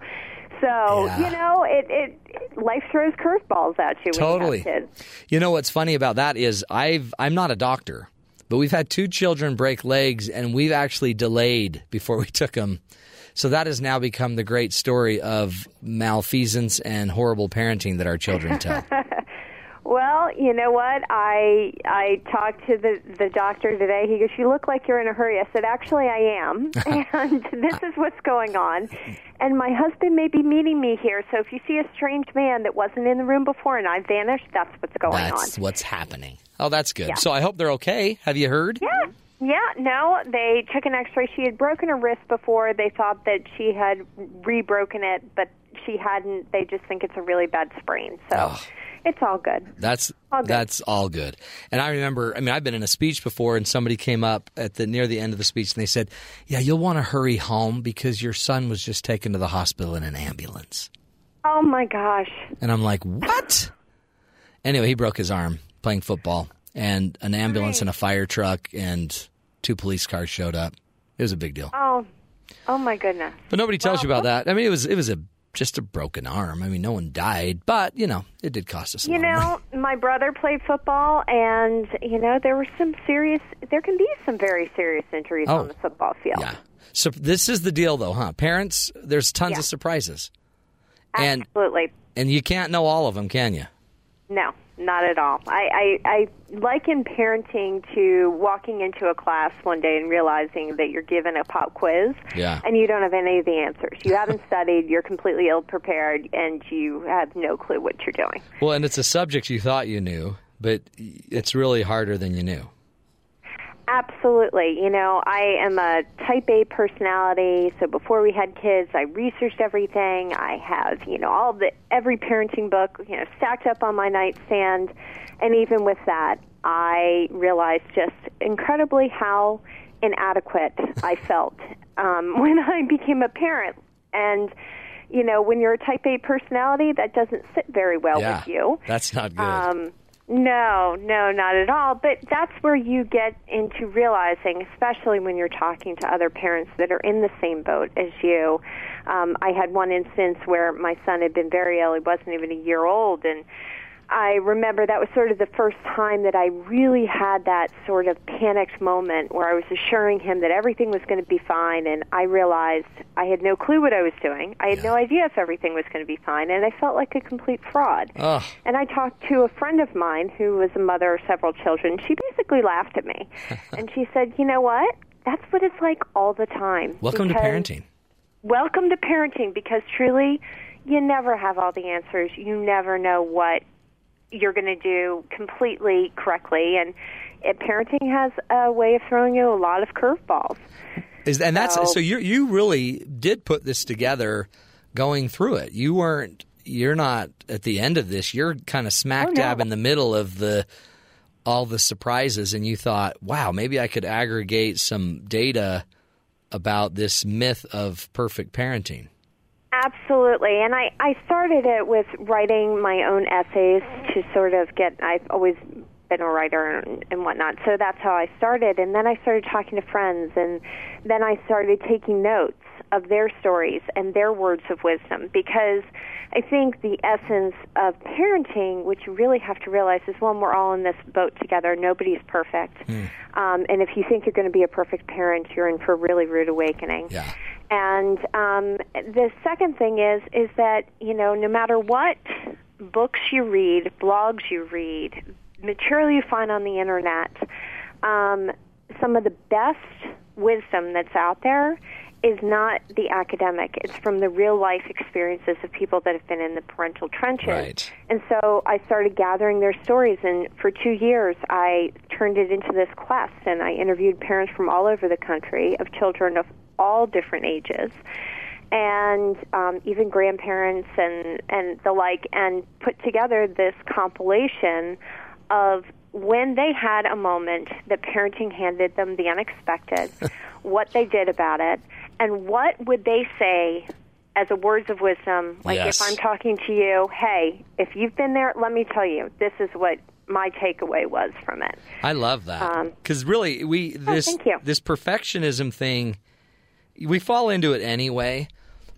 So Yeah. you know, it, it life throws curveballs at you. Totally. When you. You know what's funny about that is I've I'm not a doctor, but we've had two children break legs and we've actually delayed before we took them. So that has now become the great story of malfeasance and horrible parenting that our children tell. Well, you know what? I I talked to the the doctor today. He goes, "You look like you're in a hurry." I said, "Actually, I am, and this is what's going on." And my husband may be meeting me here, so if you see a strange man that wasn't in the room before and I vanished, that's what's going That's on. That's what's happening. Oh, that's good. Yeah. So I hope they're okay. Have you heard? Yeah. Yeah, no, they took an x-ray. She had broken her wrist before. They thought that she had re-broken it, but she hadn't. They just think it's a really bad sprain. So Oh. It's all good. That's All good. that's all good. And I remember, I mean, I've been in a speech before, and somebody came up at the near the end of the speech, and they said, "Yeah, you'll want to hurry home because your son was just taken to the hospital in an ambulance." Oh my gosh. And I'm like, "What?" Anyway, he broke his arm playing football, and an ambulance and a fire truck and two police cars showed up. It was a big deal, Oh, oh my goodness. but nobody tells you about that. I mean, it was it was a just a broken arm. I mean, no one died, but you know, it did cost us. You lot of money. know, my brother played football, and you know there were some serious. There can be some very serious injuries Oh. on the football field. Yeah. So this is the deal, though, huh? Parents, there's tons Yeah. of surprises, and Absolutely. and you can't know all of them, can you? No. Not at all. I, I, I liken parenting to walking into a class one day and realizing that you're given a pop quiz Yeah. and you don't have any of the answers. You haven't studied, you're completely ill prepared, and you have no clue what you're doing. Well, and it's a subject you thought you knew, but it's really harder than you knew. Absolutely. You know, I am a type A personality, so before we had kids, I researched everything. I have, you know, all the every parenting book, you know, stacked up on my nightstand, and even with that, I realized just incredibly how inadequate I felt um, when I became a parent. And you know, when you're a type A personality, that doesn't sit very well yeah, with you. that's not good. Um, no, no, not at all. But that's where you get into realizing, especially when you're talking to other parents that are in the same boat as you. Um, I had one instance where my son had been very ill. He wasn't even a year old, and I remember that was sort of the first time that I really had that sort of panicked moment where I was assuring him that everything was going to be fine, and I realized I had no clue what I was doing. I had no idea if everything was going to be fine, and I felt like a complete fraud. Ugh. And I talked to a friend of mine who was a mother of several children. She basically laughed at me, and she said, "You know what? That's what it's like all the time." Welcome to parenting. welcome to parenting because truly you never have all the answers you never know what you're going to do completely correctly and parenting has a way of throwing you a lot of curveballs Is and that's So- so you you really did put this together going through it. You weren't you're not at the end of this. You're kind of smack Oh, no. dab in the middle of the all the surprises and you thought, "Wow, maybe I could aggregate some data about this myth of perfect parenting." Absolutely. And I, I started it with writing my own essays to sort of get, I've always been a writer and, and whatnot. So that's how I started. And then I started talking to friends. And then I started taking notes of their stories and their words of wisdom because I think the essence of parenting, which you really have to realize, is one, we're all in this boat together. Nobody's perfect. Um, and if you think you're going to be a perfect parent, you're in for a really rude awakening. Yeah. And um, the second thing is is that you know no matter what books you read, blogs you read, material you find on the internet, um, some of the best wisdom that's out there is not the academic. It's from the real life experiences of people that have been in the parental trenches. Right. And so I started gathering their stories, and for two years I turned it into this quest, and I interviewed parents from all over the country of children of all different ages, and um, even grandparents and and the like, and put together this compilation of when they had a moment that parenting handed them the unexpected, what they did about it, and what would they say as a words of wisdom. Like Yes. if I'm talking to you, hey, if you've been there, let me tell you, this is what my takeaway was from it. I love that Um, because really, we this thank you. this perfectionism thing, we fall into it anyway.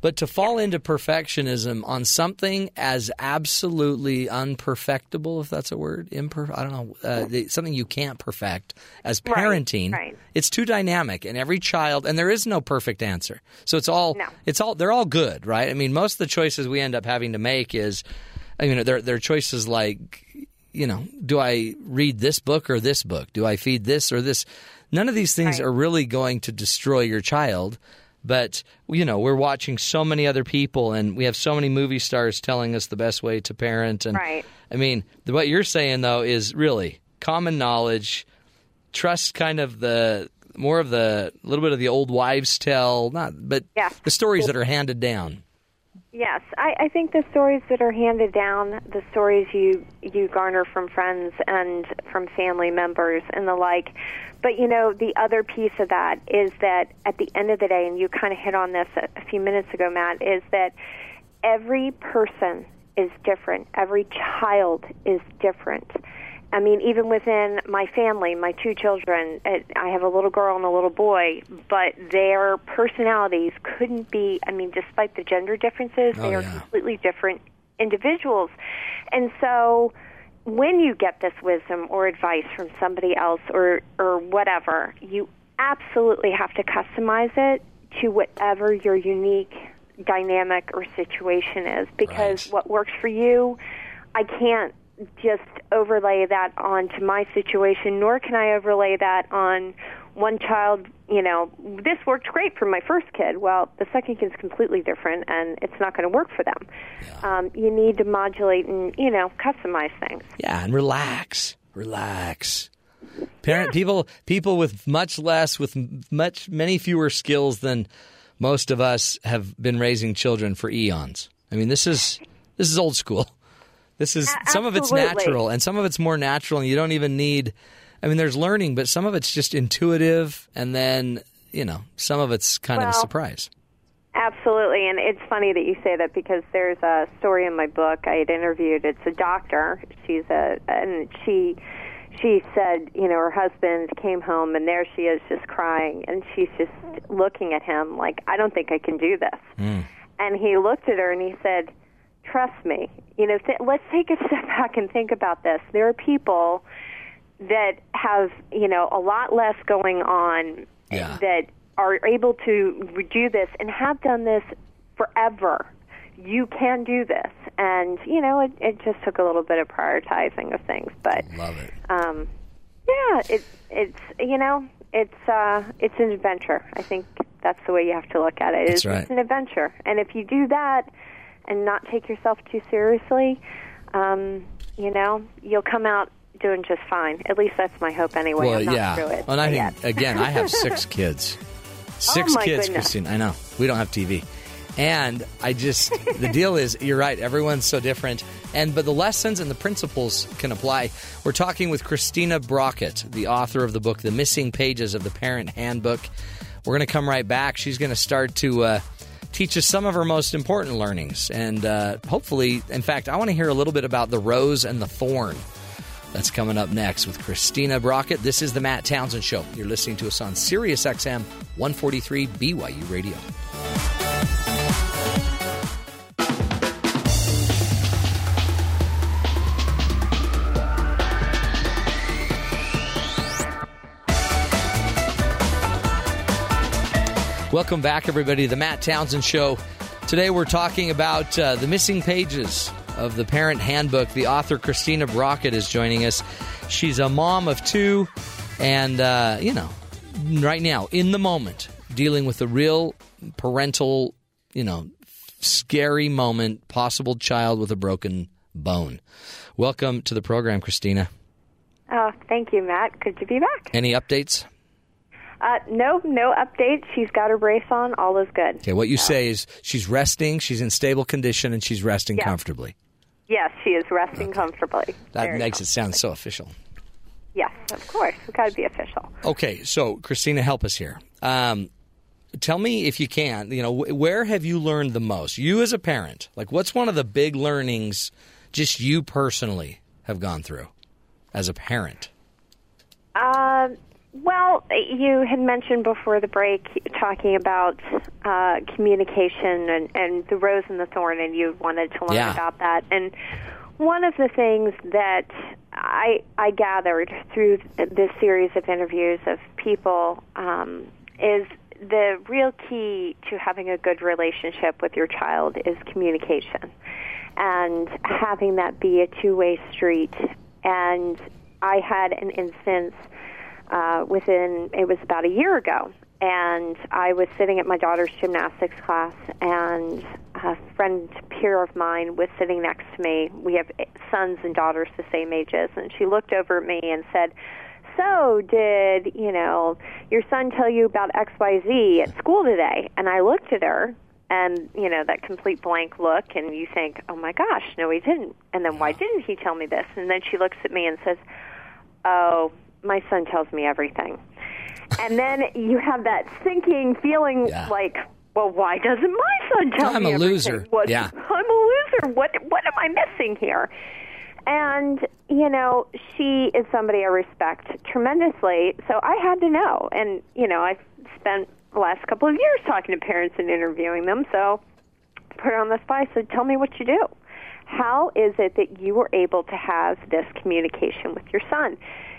But to fall into perfectionism on something as absolutely unperfectible, if that's a word, imper- I don't know, uh, something you can't perfect as Right, parenting, right. it's too dynamic, and every child, and there is no perfect answer. So it's all, No. it's all, they're all good, right? I mean, most of the choices we end up having to make is, I mean, they're, they're choices like, you know, do I read this book or this book? Do I feed this or this? None of these things Right. are really going to destroy your child. But, you know, we're watching so many other people and we have so many movie stars telling us the best way to parent. And Right. I mean, what you're saying, though, is really common knowledge, trust kind of the more of the a little bit of the old wives' tale, not, but the stories that are handed down. Yes, I, I think the stories that are handed down, the stories you you garner from friends and from family members and the like. But you know, the other piece of that is that at the end of the day, and you kind of hit on this a, a few minutes ago, Matt, is that every person is different. Every child is different. I mean, even within my family, my two children, I have a little girl and a little boy, but their personalities couldn't be, I mean, despite the gender differences, Oh, they are yeah. completely different individuals. And so when you get this wisdom or advice from somebody else or, or whatever, you absolutely have to customize it to whatever your unique dynamic or situation is because Right. what works for you, I can't just overlay that onto my situation, nor can I overlay that on one child. You know, this worked great for my first kid. Well, the second kid's completely different, and it's not going to work for them. Um, you need to modulate and you know customize things. Yeah, and relax, relax. Parent people people with much less with much many fewer skills than most of us have been raising children for eons. I mean, this is this is old school. This is some of it's natural and some of it's more natural and you don't even need I mean, there's learning, but some of it's just intuitive and then, you know, some of it's kind of a surprise. Absolutely, and it's funny that you say that because there's a story in my book I had interviewed. It's a doctor. She's a and she she said, you know, her husband came home and there she is just crying and she's just looking at him like, I don't think I can do this. Hmm. And he looked at her and he said, "Trust me. You know, th- let's take a step back and think about this. There are people that have, you know, a lot less going on Yeah. that are able to do this and have done this forever. You can do this. And, you know, it, it just took a little bit of prioritizing of things. But, Love it. um, yeah, it, it's, you know, it's, uh, it's an adventure. I think that's the way you have to look at it. It's, right. it's an adventure. And if you do that and not take yourself too seriously, um, you know, you'll come out doing just fine. At least that's my hope anyway. Well, yeah. it and I think again, I have six kids. Six Oh, kids, goodness. Christine. I know. We don't have TV. And I just the deal is you're right, everyone's so different. And but the lessons and the principles can apply. We're talking with Christina Brockett, the author of the book The Missing Pages of the Parent Handbook. We're going to come right back. She's going to start to uh, teach us some of her most important learnings. And uh, hopefully, in fact, I want to hear a little bit about the rose and the thorn. That's coming up next with Christina Brockett. This is the Matt Townsend Show. You're listening to us on Sirius XM 143 BYU Radio. Welcome back, everybody, to the Matt Townsend Show. Today we're talking about uh, the missing pages of the Parent Handbook. The author, Christina Brockett, is joining us. She's a mom of two, and, uh, you know, right now, in the moment, dealing with the real parental, you know, scary moment, possible child with a broken bone. Welcome to the program, Christina. Oh, thank you, Matt. Good to be back. Any updates? Uh, no, no updates. She's got her brace on. All is good. Okay, what you say is she's resting, she's in stable condition, and she's resting Yeah. comfortably. Yes, she is resting comfortably. That Very makes it sound so official. Yes, of course. It's got to be official. Okay, so Christina, help us here. Um, tell me if you can. You know, where have you learned the most? You as a parent, like, what's one of the big learnings, just you personally, have gone through as a parent? Well, you had mentioned before the break talking about uh, communication and, and the rose and the thorn, and you wanted to learn Yeah. about that. And one of the things that I I gathered through this series of interviews of people um, is the real key to having a good relationship with your child is communication and having that be a two-way street. And I had an instance uh, within it was about a year ago, and I was sitting at my daughter's gymnastics class, and a friend peer of mine was sitting next to me. We have sons and daughters the same ages, and she looked over at me and said. So, did you know your son tell you about X Y Z at school today? And I looked at her, and you know that complete blank look and you think oh my gosh no he didn't and then why didn't he tell me this and then she looks at me and says oh my son tells me everything and then you have that sinking feeling Yeah. like well why doesn't my son tell me? I'm a everything? loser. What- Yeah. i'm a loser what what am i missing here and you know she is somebody i respect tremendously so i had to know and you know i've spent the last couple of years talking to parents and interviewing them so put her on the spot. I said, "Tell me what you do. How is it that you were able to have this communication with your son?"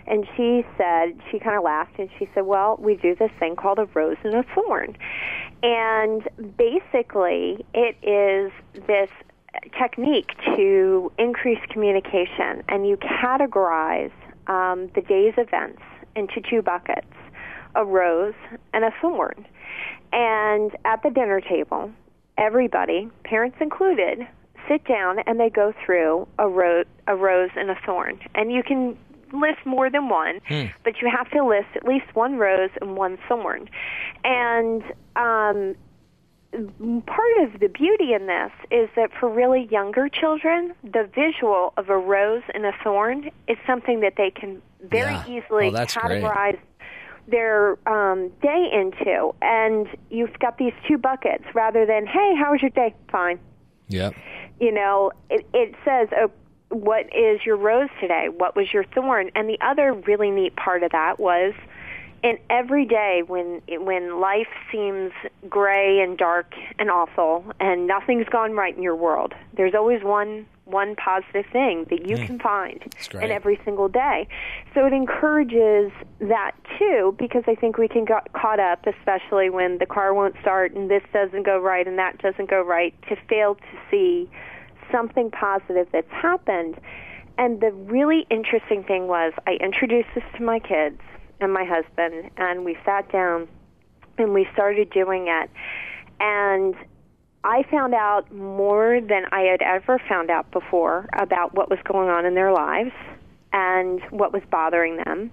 And she said, she kind of laughed and she said, "Well, we do this thing called a rose and a thorn, and basically, it is this technique to increase communication, and you categorize um, the day's events into two buckets a rose and a thorn. And at the dinner table, everybody, parents included, sit down and they go through a, ro- a rose and a thorn. And you can list more than one, but you have to list at least one rose and one thorn. And um, part of the beauty in this is that for really younger children, the visual of a rose and a thorn is something that they can very Yeah. easily Oh, that's great. categorize their um, day into. And you've got these two buckets rather than, hey, how was your day? Fine. Yep. You know, it, it says, oh, what is your rose today? What was your thorn? And the other really neat part of that was in every day when when life seems gray and dark and awful and nothing's gone right in your world there's always one one positive thing that you hmm. can find in every single day so it encourages that too because i think we can get caught up especially when the car won't start and this doesn't go right and that doesn't go right to fail to see something positive that's happened and the really interesting thing was i introduced this to my kids and my husband, and we sat down and we started doing it. And I found out more than I had ever found out before about what was going on in their lives and what was bothering them,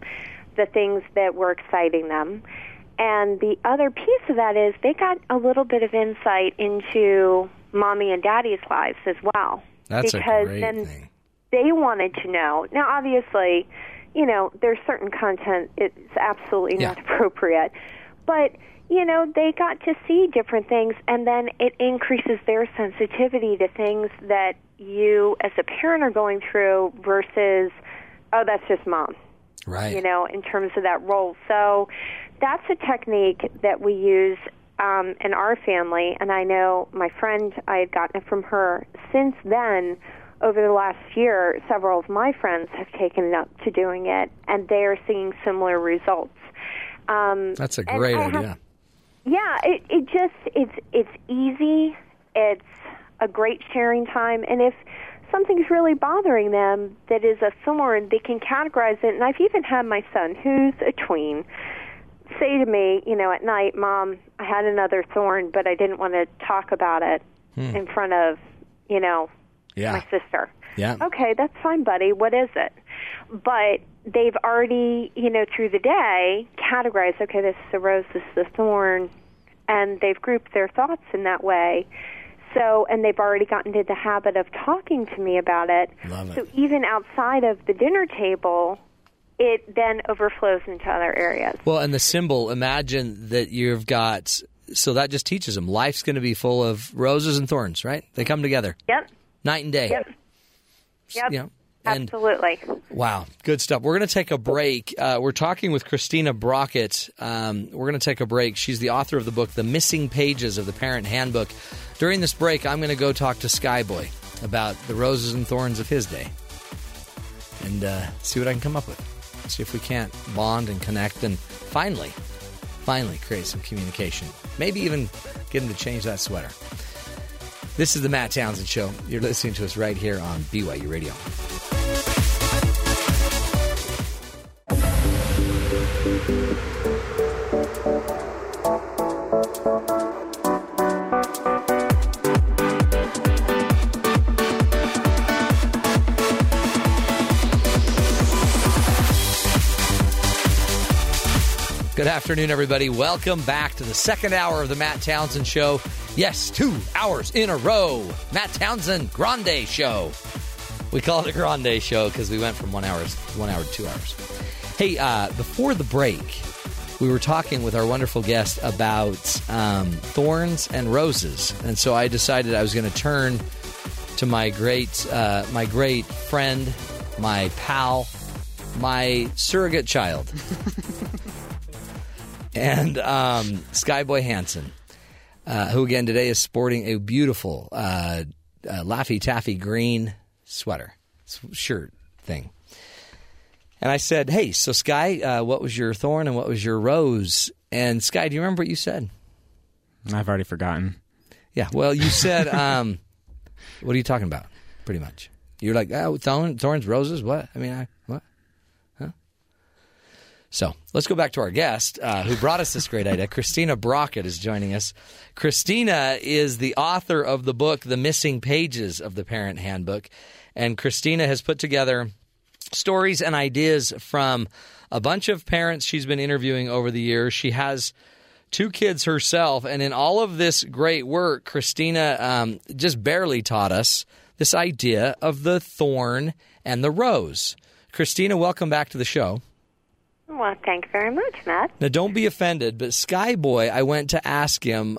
the things that were exciting them. And the other piece of that is they got a little bit of insight into mommy and daddy's lives as well. That's because then thing. they wanted to know. Now, obviously, you know, there's certain content it's absolutely not appropriate, but you know, they got to see different things, and then it increases their sensitivity to things that you, as a parent, are going through versus, oh, that's just mom Right. you know, in terms of that role. So that's a technique that we use um, in our family, and I know my friend, I had gotten it from her. Since then, over the last year, several of my friends have taken it up to doing it, and they are seeing similar results. Um, That's a great I have- idea. yeah, it it just it's it's easy. It's a great sharing time, and if something's really bothering them that is a thorn, they can categorize it. And I've even had my son, who's a tween, say to me, you know, at night, "Mom, I had another thorn, but I didn't want to talk about it hmm. in front of, you know, Yeah. my sister." Yeah. Okay, that's fine, buddy. What is it? But they've already, you know, through the day categorized, okay, this is the rose, this is the thorn, and they've grouped their thoughts in that way. So, and they've already gotten into the habit of talking to me about it. Love it. So even outside of the dinner table, it then overflows into other areas. Well, and the symbol, imagine that you've got, so that just teaches them life's going to be full of roses and thorns, right? They come together Yep. night and day. Yep. Yep. You know, and Absolutely. Wow, good stuff. We're going to take a break. Uh, we're talking with Christina Brockett. Um, we're going to take a break. She's the author of the book, The Missing Pages of the Parent Handbook. During this break, I'm going to go talk to Skyboy about the roses and thorns of his day and uh, see what I can come up with. See if we can't bond and connect and finally, finally create some communication. Maybe even get him to change that sweater. This is the Matt Townsend Show. You're listening to us right here on BYU Radio. Good afternoon, everybody. Welcome back to the second hour of the Matt Townsend Show. Yes, two hours in a row. Matt Townsend Grande Show. We call it a Grande Show because we went from one hour, one hour to two hours. Hey, uh, before the break, we were talking with our wonderful guest about um, thorns and roses, and so I decided I was going to turn to my great, uh, my great friend, my pal, my surrogate child and um, Skyboy Hansen, uh, who again today is sporting a beautiful uh, uh, Laffy Taffy green sweater, shirt thing. And I said, "Hey, so Sky, uh, what was your thorn and what was your rose?" And Sky, do you remember what you said? I've already forgotten. Yeah, well, you said um, What are you talking about? Pretty much. You're like, oh, thorn, thorns, roses. What? I mean, I? So let's go back to our guest uh, who brought us this great idea. Christina Brockett is joining us. Christina is the author of the book, The Missing Pages of the Parent Handbook. And Christina has put together stories and ideas from a bunch of parents she's been interviewing over the years. She has two kids herself, and in all of this great work, Christina um, just barely taught us this idea of the thorn and the rose. Christina, welcome back to the show. Well, thank you very much, Matt. Now, don't be offended, but Skyboy, I went to ask him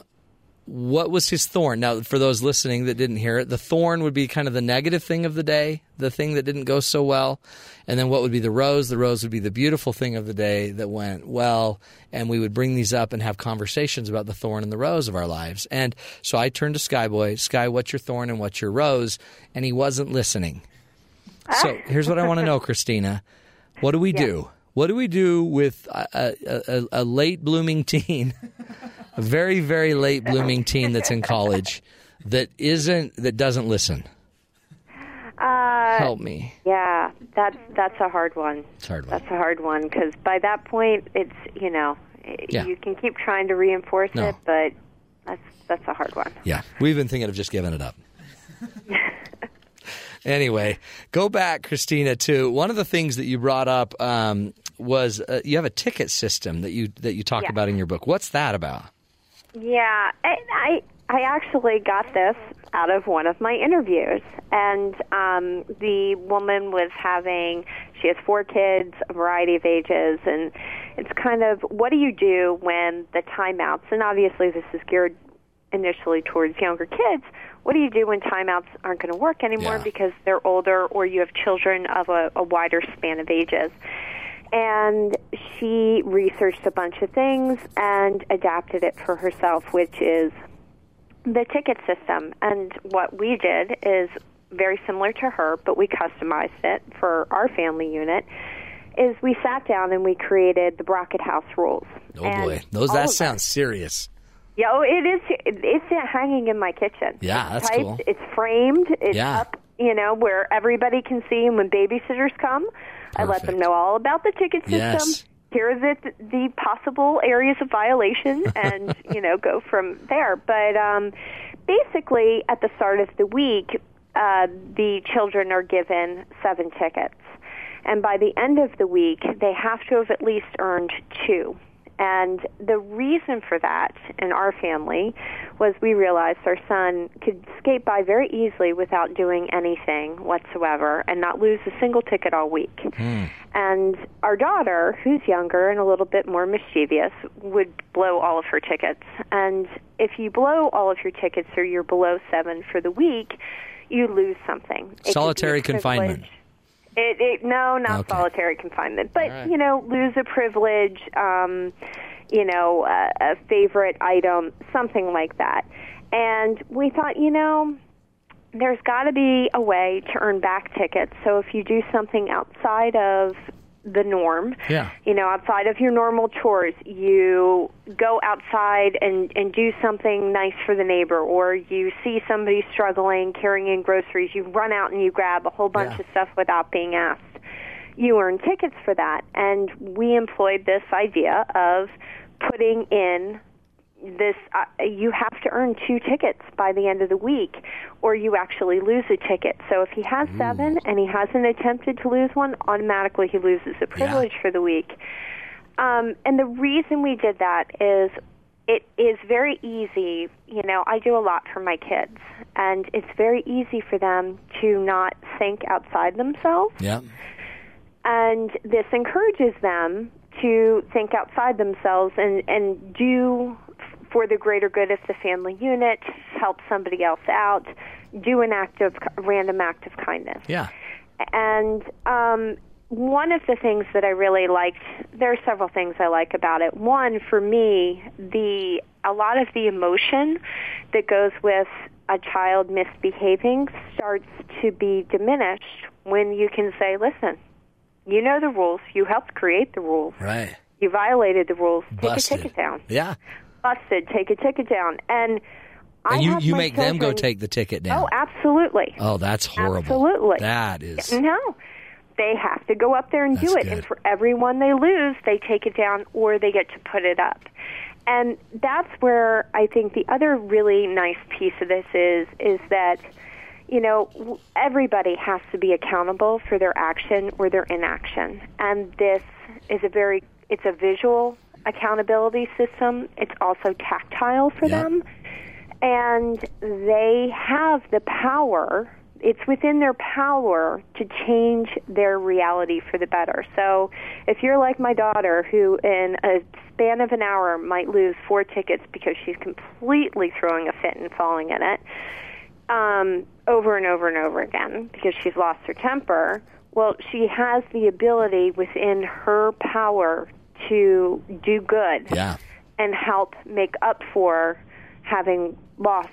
what was his thorn. Now, for those listening that didn't hear it, the thorn would be kind of the negative thing of the day, the thing that didn't go so well. And then what would be the rose? The rose would be the beautiful thing of the day that went well. And we would bring these up and have conversations about the thorn and the rose of our lives. And so I turned to Skyboy, Sky, what's your thorn and what's your rose? And he wasn't listening. So ah. here's what I want to know, Christina. What do we do? What do we do with a, a, a, late blooming teen, a very very late blooming teen that's in college, that isn't that doesn't listen? Uh, Help me. yeah, that's that's a hard one. It's a hard one. That's a hard one because by that point, it's you know, Yeah. you can keep trying to reinforce No. it, but that's that's a hard one. Yeah, we've been thinking of just giving it up. anyway, go back, Christina. To one of the things that you brought up um, was uh, you have a ticket system that you that you talk Yeah. about in your book. What's that about? Yeah, I, I I actually got this out of one of my interviews, and um, the woman was having she has four kids, a variety of ages, and it's kind of what do you do when the timeouts? And obviously, this is geared initially towards younger kids. What do you do when timeouts aren't going to work anymore Yeah. because they're older, or you have children of a, a wider span of ages? And she researched a bunch of things and adapted it for herself, which is the ticket system. And what we did is very similar to her, but we customized it for our family unit. Is we sat down and we created the Brockett House rules. Oh And boy, those that sounds serious. yeah, oh, it is. It's hanging in my kitchen. Yeah, it's that's typed, cool. It's framed. It's Yeah. up, you know, where everybody can see. And when babysitters come, I let them know all about the ticket system. Yes. Here are the the possible areas of violation, and you know, go from there. But um, basically, at the start of the week, uh, the children are given seven tickets. And by the end of the week, they have to have at least earned two. And the reason for that in our family was we realized our son could skate by very easily without doing anything whatsoever and not lose a single ticket all week. Hmm. And our daughter, who's younger and a little bit more mischievous, would blow all of her tickets. And if you blow all of your tickets or you're below seven for the week, you lose something. It could be a Solitary confinement. It, it no, not Okay. solitary confinement, but right. you know, lose a privilege, um, you know, a, a favorite item, something like that. And we thought, you know, there's got to be a way to earn back tickets. So if you do something outside of the norm, Yeah. you know, outside of your normal chores, you go outside and and do something nice for the neighbor, or you see somebody struggling carrying in groceries, you run out and you grab a whole bunch Yeah. of stuff without being asked. You earn tickets for that, and we employed this idea of putting in this uh, you have to earn two tickets by the end of the week or you actually lose a ticket. So if he has seven and he hasn't attempted to lose one automatically he loses the privilege for the week. Um, and the reason we did that is it is very easy you know i do a lot for my kids and it's very easy for them to not think outside themselves. Yeah. and this encourages them to think outside themselves and and do for the greater good of the family unit, help somebody else out, do an act of random act of kindness. Yeah. And um, one of the things that I really liked, there are several things I like about it. One, for me, the a lot of the emotion that goes with a child misbehaving starts to be diminished when you can say, "Listen, you know the rules. You helped create the rules. Right. You violated the rules. Take Busted. a ticket down." Yeah. Busted, take a ticket down. And And I you you make them go take the ticket down. Oh, absolutely. Oh, that's horrible. Absolutely. That is. No. They have to go up there and do it. good. And for everyone they lose, they take it down or they get to put it up. And that's where I think the other really nice piece of this is is that you know everybody has to be accountable for their action or their inaction. And this is a very it's a visual accountability system. It's also tactile for Yep. them and they have the power it's within their power to change their reality for the better so if you're like my daughter who in a span of an hour might lose four tickets because she's completely throwing a fit and falling in it um, over and over and over again because she's lost her temper well she has the ability within her power to do good Yeah. and help make up for having lost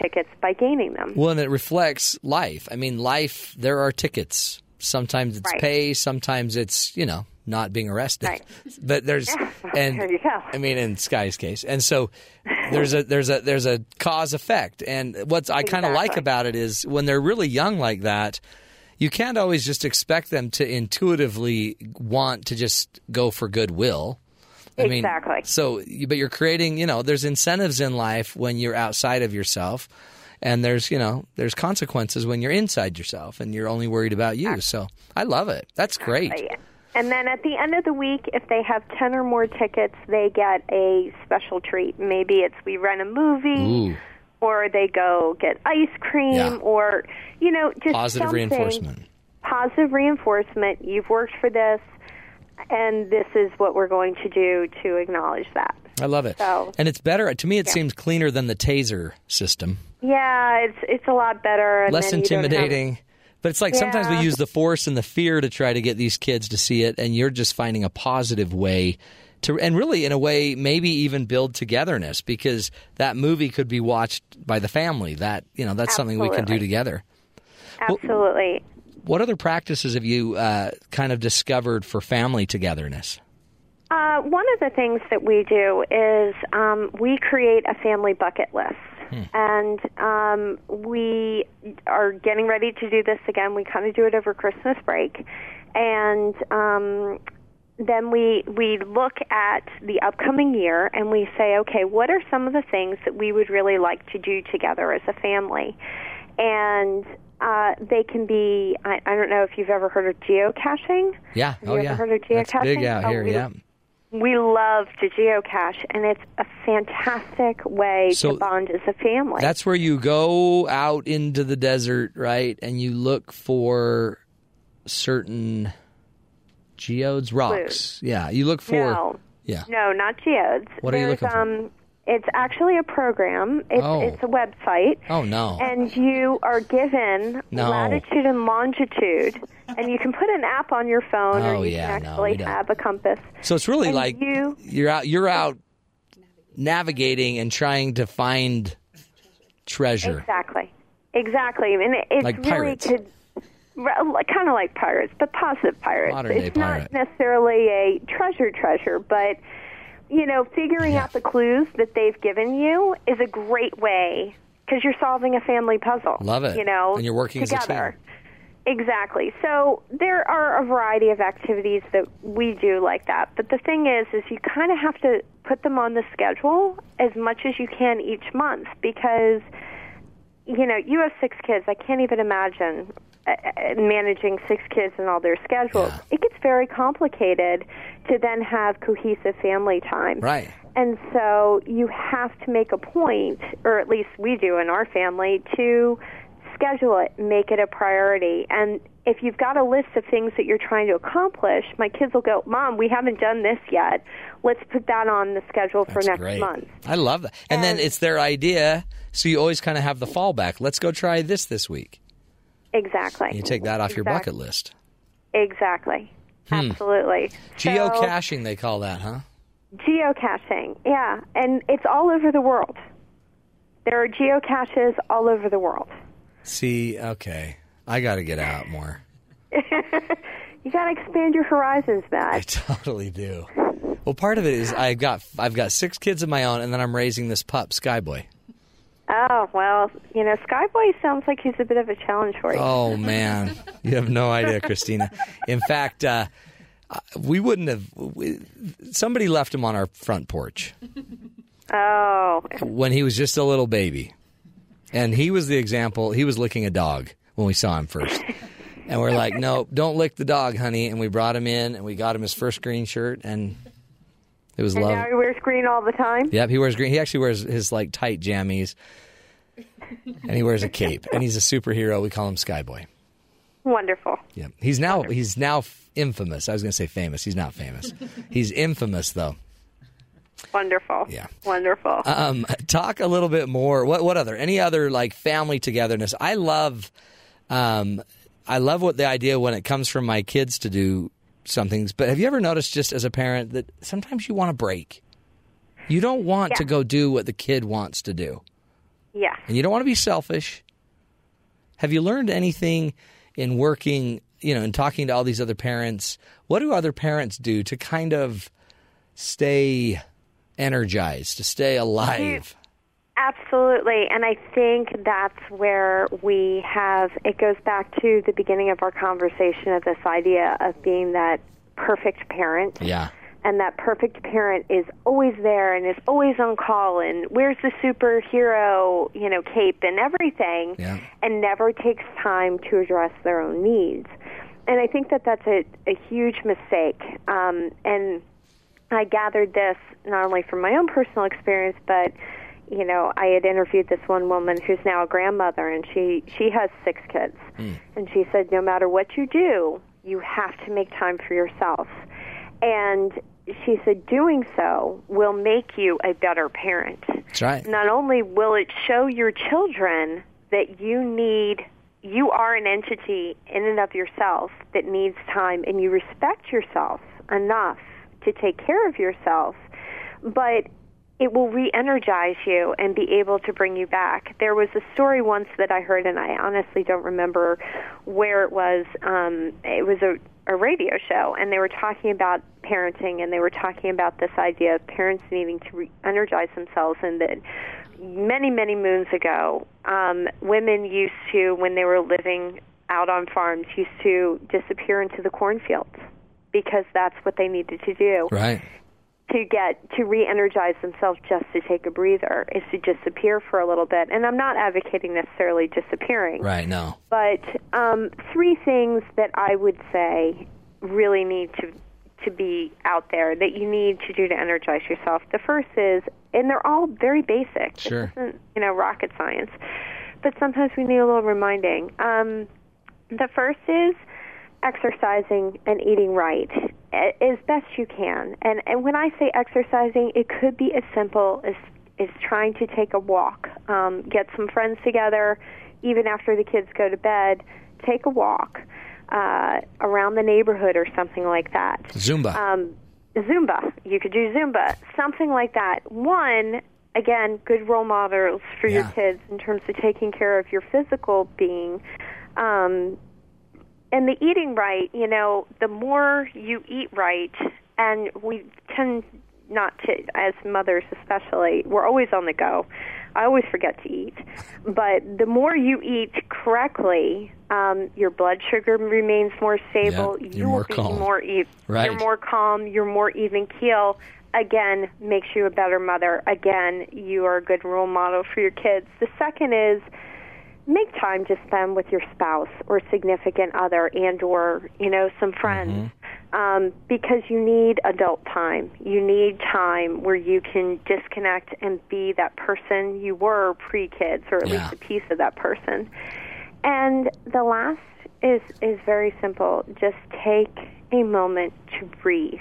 tickets by gaining them. Well, and it reflects life. I mean, life. There are tickets. Sometimes it's Right. pay. Sometimes it's you know not being arrested. Right. But there's and There you go. I mean, in Sky's case, and so there's a there's a there's a cause effect. And what I kind of like about it is when they're really young like that. You can't always just expect them to intuitively want to just go for goodwill. I mean, Exactly. so, but you're creating, you know, there's incentives in life when you're outside of yourself, and there's, you know, there's consequences when you're inside yourself, and you're only worried about you. So, I love it. That's great. And then at the end of the week, if they have 10 or more tickets, they get a special treat. Maybe it's we rent a movie, Ooh, or they go get ice cream, Yeah. or, you know, just positive reinforcement. Positive reinforcement. You've worked for this, and this is what we're going to do to acknowledge that. I love it. So- and it's better. To me, it seems cleaner than the taser system. Yeah, it's it's a lot better. And Less then you don't have- intimidating. But it's like sometimes we use the force and the fear to try to get these kids to see it, and you're just finding a positive way to, and really in a way, maybe even build togetherness because that movie could be watched by the family. That you know, that's something we can do together. Absolutely. What other practices have you uh, kind of discovered for family togetherness? Uh, one of the things that we do is um, we create a family bucket list. And um, we are getting ready to do this again. We kind of do it over Christmas break. And um, then we we look at the upcoming year and we say, okay, what are some of the things that we would really like to do together as a family? And uh, they can be. I, I don't know if you've ever heard of geocaching. Yeah. Have oh you yeah. ever heard of That's big out Oh, here. we- yeah. We love to geocache, and it's a fantastic way So to bond as a family. That's where you go out into the desert, right? And you look for certain geodes, rocks. Yeah, you look for. no, Yeah. no, not geodes. What are you looking for? Um, it's actually a program. It's, Oh. it's a website. Oh no. And you are given No. latitude and longitude, and you can put an app on your phone, Oh, or you yeah, can actually don't. have a compass. so it's really and like you- you're out. You're out navigating and trying to find treasure. Exactly, exactly. And it, it's Like really pirates. Kind of like pirates, but positive pirates. Modern day it's pirate. not necessarily a treasure treasure, but you know, figuring Yeah. out the clues that they've given you is a great way because you're solving a family puzzle. Love it. You know, And you're working as a together. team. Exactly. So there are a variety of activities that we do like that. But the thing is, is you kind of have to put them on the schedule as much as you can each month because, you know, you have six kids. I can't even imagine Uh, uh, managing six kids and all their schedules. Yeah. It gets very complicated to then have cohesive family time. Right. And so you have to make a point, or at least we do in our family, to schedule it, make it a priority. And if you've got a list of things that you're trying to accomplish, my kids will go, Mom, we haven't done this yet. Let's put that on the schedule for That's next great. month. I love that. And, then it's their idea, so you always kind of have the fallback. Let's go try this this week. Exactly. You take that off your bucket list. Exactly. Hmm. Absolutely. So- Geocaching, they call that, huh? Geocaching, yeah. And it's all over the world. There are geocaches all over the world. See, okay. I got to get out more. You got to expand your horizons, Matt. I totally do. Well, part of it is I've got I've got six kids of my own, and then I'm raising this pup, Skyboy. Oh well, you know, Skyboy sounds like he's a bit of a challenge for you. Oh man, you have no idea, Christina. In fact, uh, uh, we wouldn't have. We, somebody left him on our front porch Oh, when he was just a little baby, and he was the example. He was licking a dog when we saw him first, and we're like, "No, don't lick the dog, honey." And we brought him in, and we got him his first green shirt, and it was and love. now he wears green all the time. Yep, he wears green. He actually wears his like tight jammies, and he wears a cape, and he's a superhero. We call him Skyboy. Wonderful. Yep, he's now he's now infamous. I was going to say famous. He's not famous. He's infamous though. Wonderful. Yeah. Wonderful. Um, talk a little bit more. What what other any other like family togetherness? I love, um, I love what the idea when it comes from my kids to do some things. But have you ever noticed just as a parent that sometimes you want to break? You don't want Yeah. to go do what the kid wants to do. Yeah. and you don't want to be selfish. Have you learned anything in working, you know, in talking to all these other parents? What do other parents do to kind of stay energized, to stay alive? Absolutely. And I think that's where we have, it goes back to the beginning of our conversation of this idea of being that perfect parent. Yeah. And that perfect parent is always there and is always on call and wears the superhero, you know, cape and everything Yeah. and never takes time to address their own needs. And I think that that's a, a huge mistake. Um, and I gathered this not only from my own personal experience, but you know, I had interviewed this one woman who's now a grandmother, and she she has six kids, hmm. and she said, no matter what you do, you have to make time for yourself. And she said, doing so will make you a better parent. That's right. Not only will it show your children that you need, you are an entity in and of yourself that needs time, and you respect yourself enough to take care of yourself, but it will re-energize you and be able to bring you back. There was a story once that I heard, and I honestly don't remember where it was. Um, it was a, a radio show, and they were talking about parenting, and they were talking about this idea of parents needing to re-energize themselves, and that many, many moons ago, um, women used to, when they were living out on farms, used to disappear into the cornfields because that's what they needed to do Right. To get to re-energize themselves just to take a breather is to disappear for a little bit and i'm not advocating necessarily disappearing Right. No. but um, three things that i would say really need to to be out there that you need to do to energize yourself the first is and they're all very basic Sure. you know rocket science but sometimes we need a little reminding um, the first is exercising and eating right as best you can. And and when I say exercising, it could be as simple as is trying to take a walk, um, get some friends together, even after the kids go to bed, take a walk uh, around the neighborhood or something like that. Zumba. Um, Zumba, you could do Zumba, something like that. One, again, good role models for your kids in terms of taking care of your physical being. Um, and the eating right, you know, the more you eat right, and we tend not to, as mothers especially, we're always on the go. I always forget to eat. But the more you eat correctly, um, your blood sugar remains more stable. Yeah, you you're will more be calm. more e- Right. You're more calm. You're more even keel. Again, makes you a better mother. Again, you are a good role model for your kids. The second is make time to spend with your spouse or significant other and or you know some friends. Um, because you need adult time. You need time where you can disconnect and be that person you were pre-kids or at Yeah. least a piece of that person. And the last is is very simple. Just take a moment to breathe.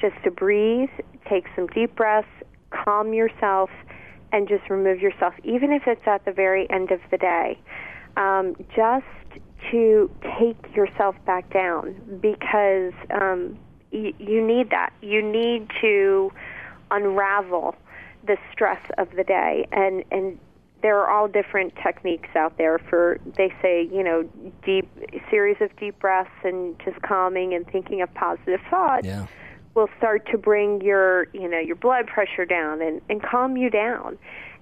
Just to breathe take some deep breaths calm yourself and just remove yourself, even if it's at the very end of the day, um, just to take yourself back down because um, y- you need that. You need to unravel the stress of the day, and and there are all different techniques out there for they say you know deep series of deep breaths and just calming and thinking of positive thoughts yeah. Will start to bring your you know your blood pressure down and, and calm you down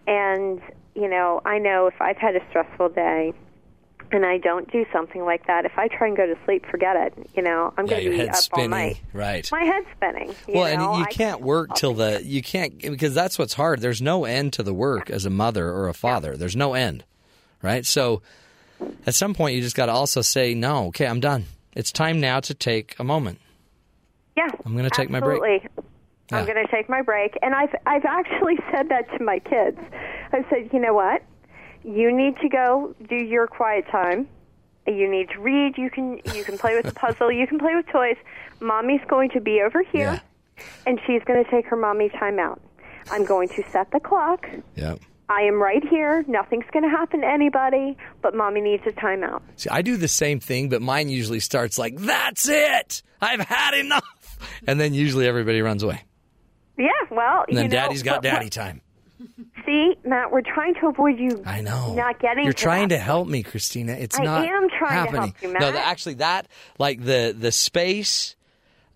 and you know, I know if I've had a stressful day and I don't do something like that, if I try and go to sleep, forget it. You know, I'm Yeah, going to be up all night. Right. My head's spinning. Well, know? and you can't work till the you can't because that's what's hard. There's no end to the work as a mother or a father. There's no end, right? So at some point you just got to also say no. Okay, I'm done. It's time now to take a moment. Yeah, I'm gonna take my break. absolutely. I'm going to take my break, and I've I've actually said that to my kids. I've said, you know what, you need to go do your quiet time. You need to read. You can you can play with the puzzle. You can play with toys. Mommy's going to be over here, and she's going to take her mommy time out. I'm going to set the clock. Yeah. I am right here. Nothing's going to happen to anybody, but mommy needs a timeout. See, I do the same thing, but mine usually starts like, "That's it. I've had enough," and then usually everybody runs away. Yeah, well, And then you know, Daddy's got but- daddy time. See, Matt, we're trying to avoid you. I know. Not getting. You're to tring that to help me, Christina. It's I not. am trying to happening. help you, No, Matt. the, actually, that like the the space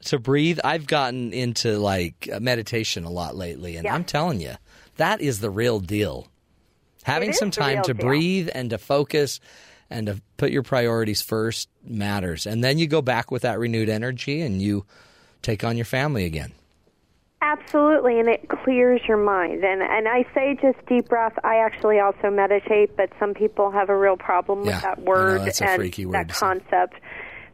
to breathe. I've gotten into like uh, meditation a lot lately, and Yeah. I'm telling you, that is the real deal. Having some time to deal. breathe and to focus and to put your priorities first matters, and then you go back with that renewed energy and you take on your family again. Absolutely, and it clears your mind. And and I say just deep breath. I actually also meditate, but some people have a real problem Yeah, with that know, word that's a and freaky word that say. concept.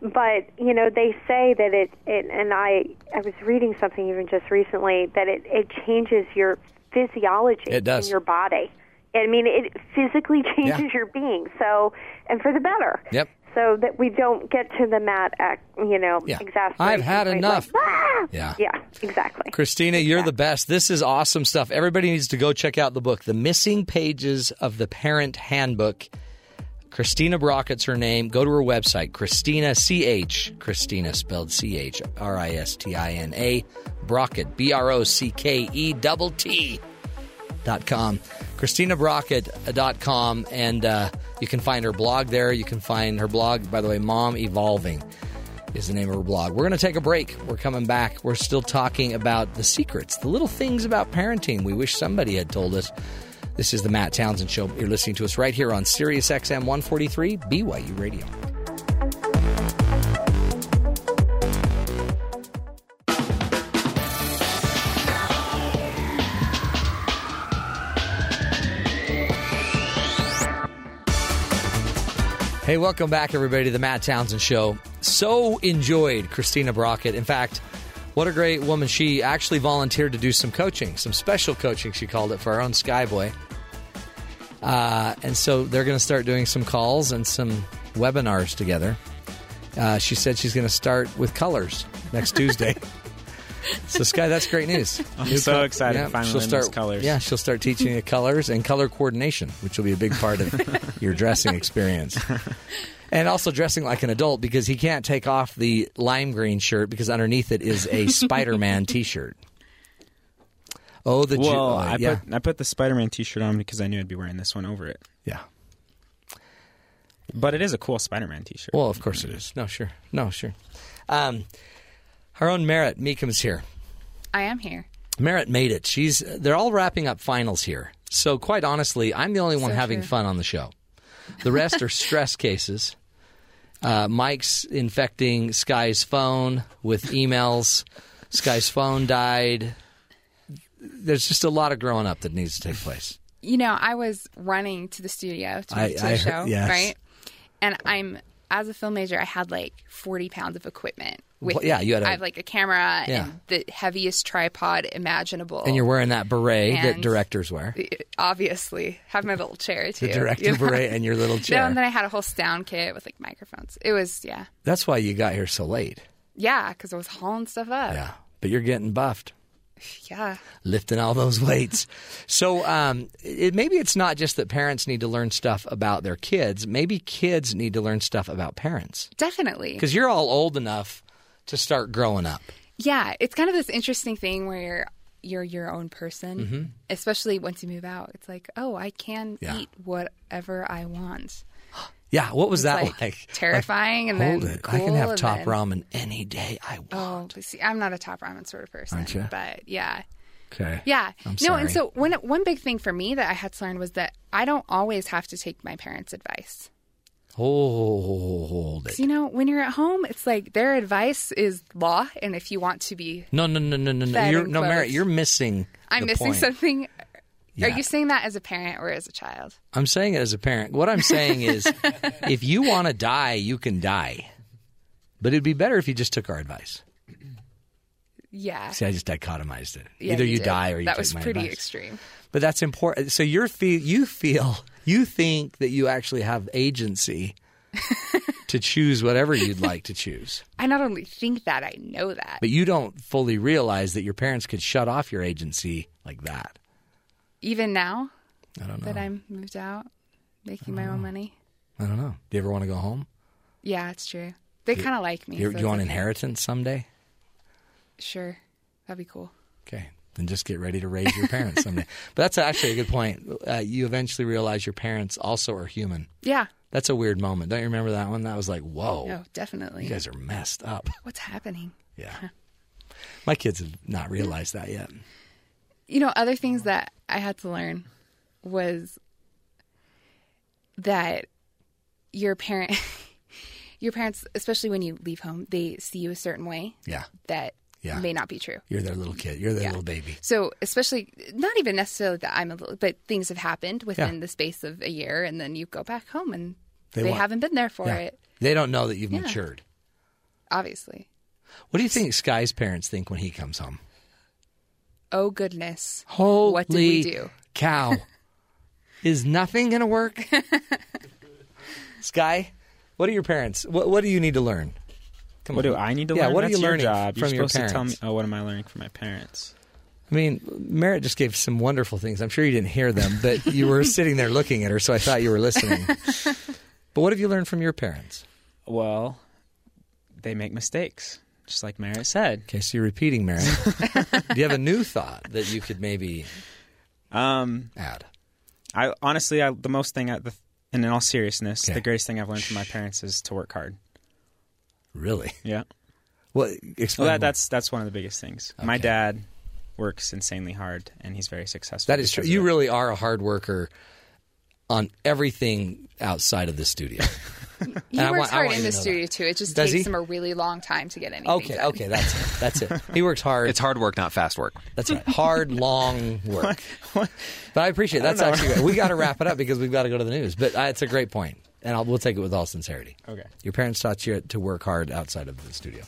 But you know, they say that it, it. And I I was reading something even just recently that it it changes your physiology It does. in your body. I mean, it physically changes Yeah. your being. So, and for the better. Yep. So that we don't get to the mat, act, you know, Yeah. exasperation. I've had enough. Like, "Ah!" Yeah. Yeah, exactly. Christina, you're the best. This is awesome stuff. Everybody needs to go check out the book, The Missing Pages of the Parent Handbook. Christina Brockett's her name. Go to her website, Christina C-H, Christina spelled C-H, R-I-S-T-I-N-A, Brockett, B-R-O-C-K-E double T dot com. ChristinaBrockett.com, and uh, you can find her blog there. You can find her blog, by the way, Mom Evolving is the name of her blog. We're going to take a break. We're coming back. We're still talking about the secrets, the little things about parenting we wish somebody had told us. This is the Matt Townsend Show. You're listening to us right here on Sirius XM 143 BYU Radio. Hey, welcome back, everybody, to the Matt Townsend Show. So enjoyed Christina Brockett. In fact, what a great woman. She actually volunteered to do some coaching, some special coaching, she called it, for our own Skyboy. Uh, and so they're going to start doing some calls and some webinars together. Uh, she said she's going to start with colors next Tuesday. So, Sky, that's great news. I'm New so co- excited to finally she'll start, colors. Yeah, she'll start teaching you colors and color coordination, which will be a big part of your dressing experience. And also dressing like an adult because he can't take off the lime green shirt because underneath it is a Spider Man t shirt. Oh, the Ju- Well, oh, I yeah. put I put the Spider-Man T-shirt on because I knew I'd be wearing this one over it. yeah. But it is a cool Spider-Man T-shirt. Well, of course it is. No, sure. No, sure. Um, our own Merritt Meekum's here. I am here. Merritt made it. She's they're all wrapping up finals here. So quite honestly, I'm the only one So having true. fun on the show. The rest are stress cases. Uh, Mike's infecting Sky's phone with emails. Sky's phone died. There's just a lot of growing up that needs to take place. You know, I was running to the studio to, I- to the I show, yes. right? And I'm as a film major, I had like 40 pounds of equipment. With yeah, you had a- I have like a camera Yeah. and the heaviest tripod imaginable. And you're wearing that beret that directors wear. obviously have my little chair too. The director you know? beret and your little chair. No, and then I had a whole sound kit with like microphones. It was yeah, That's why you got here so late. yeah, because I was hauling stuff up. Yeah. But you're getting buffed. yeah. lifting all those weights. So um, it, maybe it's not just that parents need to learn stuff about their kids. Maybe kids need to learn stuff about parents definitely. because you're all old enough to start growing up. Yeah, it's kind of this interesting thing where you're you're your own person, Mm-hmm. especially once you move out. It's like, oh, I can Yeah. eat whatever I want. Yeah, what was It's that like, like? terrifying and Hold then it. I can have top then- ramen any day I want. Oh, see, I'm not a top ramen sort of person, Aren't you? but yeah, Okay. Yeah. I'm no, sorry. and so one one big thing for me that I had to learn was that I don't always have to take my parents' advice. Hold it. you know, when you're at home, it's like their advice is law, and if you want to be, No, no, no, no, no, no. You're, no, Merritt, you're missing. I'm missing point. something. Yeah. Are you saying that as a parent or as a child? I'm saying it as a parent. What I'm saying is, if you want to die, you can die. But it'd be better if you just took our advice. Yeah. See, I just dichotomized it. Yeah, Either you, did. die or you take my advice. That was pretty advice. extreme. But that's important. So you're feel you feel you think that you actually have agency to choose whatever you'd like to choose. I not only think that, I know that. But you don't fully realize that your parents could shut off your agency like that. Even now I don't know. that I'm moved out, making my own money. I don't know. Do you ever want to go home? Yeah, it's true. They kind of like me. You, so you want okay. inheritance someday? Sure, that'd be cool. Okay. Then just get ready to raise your parents someday. But that's actually a good point. Uh, you eventually realize your parents also are human. Yeah. That's a weird moment. Don't you remember that one? That was like, whoa, No, definitely. you guys are messed up. What's happening? Yeah. My kids have not realized that yet. You know, other things that I had to learn was that your parent, your parents, especially when you leave home, they see you a certain way Yeah. that Yeah. may not be true. You're their little kid. You're their Yeah. little baby. So, especially not even necessarily that I'm a little, but things have happened within Yeah. the space of a year, and then you go back home and They they, haven't been there for it. They don't know that you've matured. Obviously. What do you think Sky's parents think when he comes home? Oh goodness. Holy What did we do? cow. Is nothing going to work? Sky, what are your parents? What, what do you need to learn? Come What on. do I need to yeah, learn? what are That's you your learning job. from You're your supposed parents? to tell me. Oh, what am I learning from my parents? I mean, Merritt just gave some wonderful things. I'm sure you didn't hear them, but you were sitting there looking at her, so I thought you were listening. but what have you learned from your parents? Well, they make mistakes, just like Merritt said. Okay, so you're repeating, Merritt. do you have a new thought that you could maybe Um, add? I honestly, I, the most thing, I, the, and in all seriousness, Okay. the greatest thing I've learned from my parents is to work hard. Really? Yeah. What? Explain Well, that, that's that's one of the biggest things. My dad works insanely hard, and he's very successful. that is true. You really are a hard worker on everything outside of the studio. He And works want- hard in the to know studio too. It just Does takes he? him a really long time to get anything Okay, done. okay, that's it. That's it. He works hard. It's hard work, not fast work. That's right. Hard, long work. But I appreciate it. That's actually good. we got to wrap it up because we've got to go to the news. But uh, it's a great point, and I'll, we'll take it with all sincerity. Okay. Your parents taught you to work hard outside of the studio.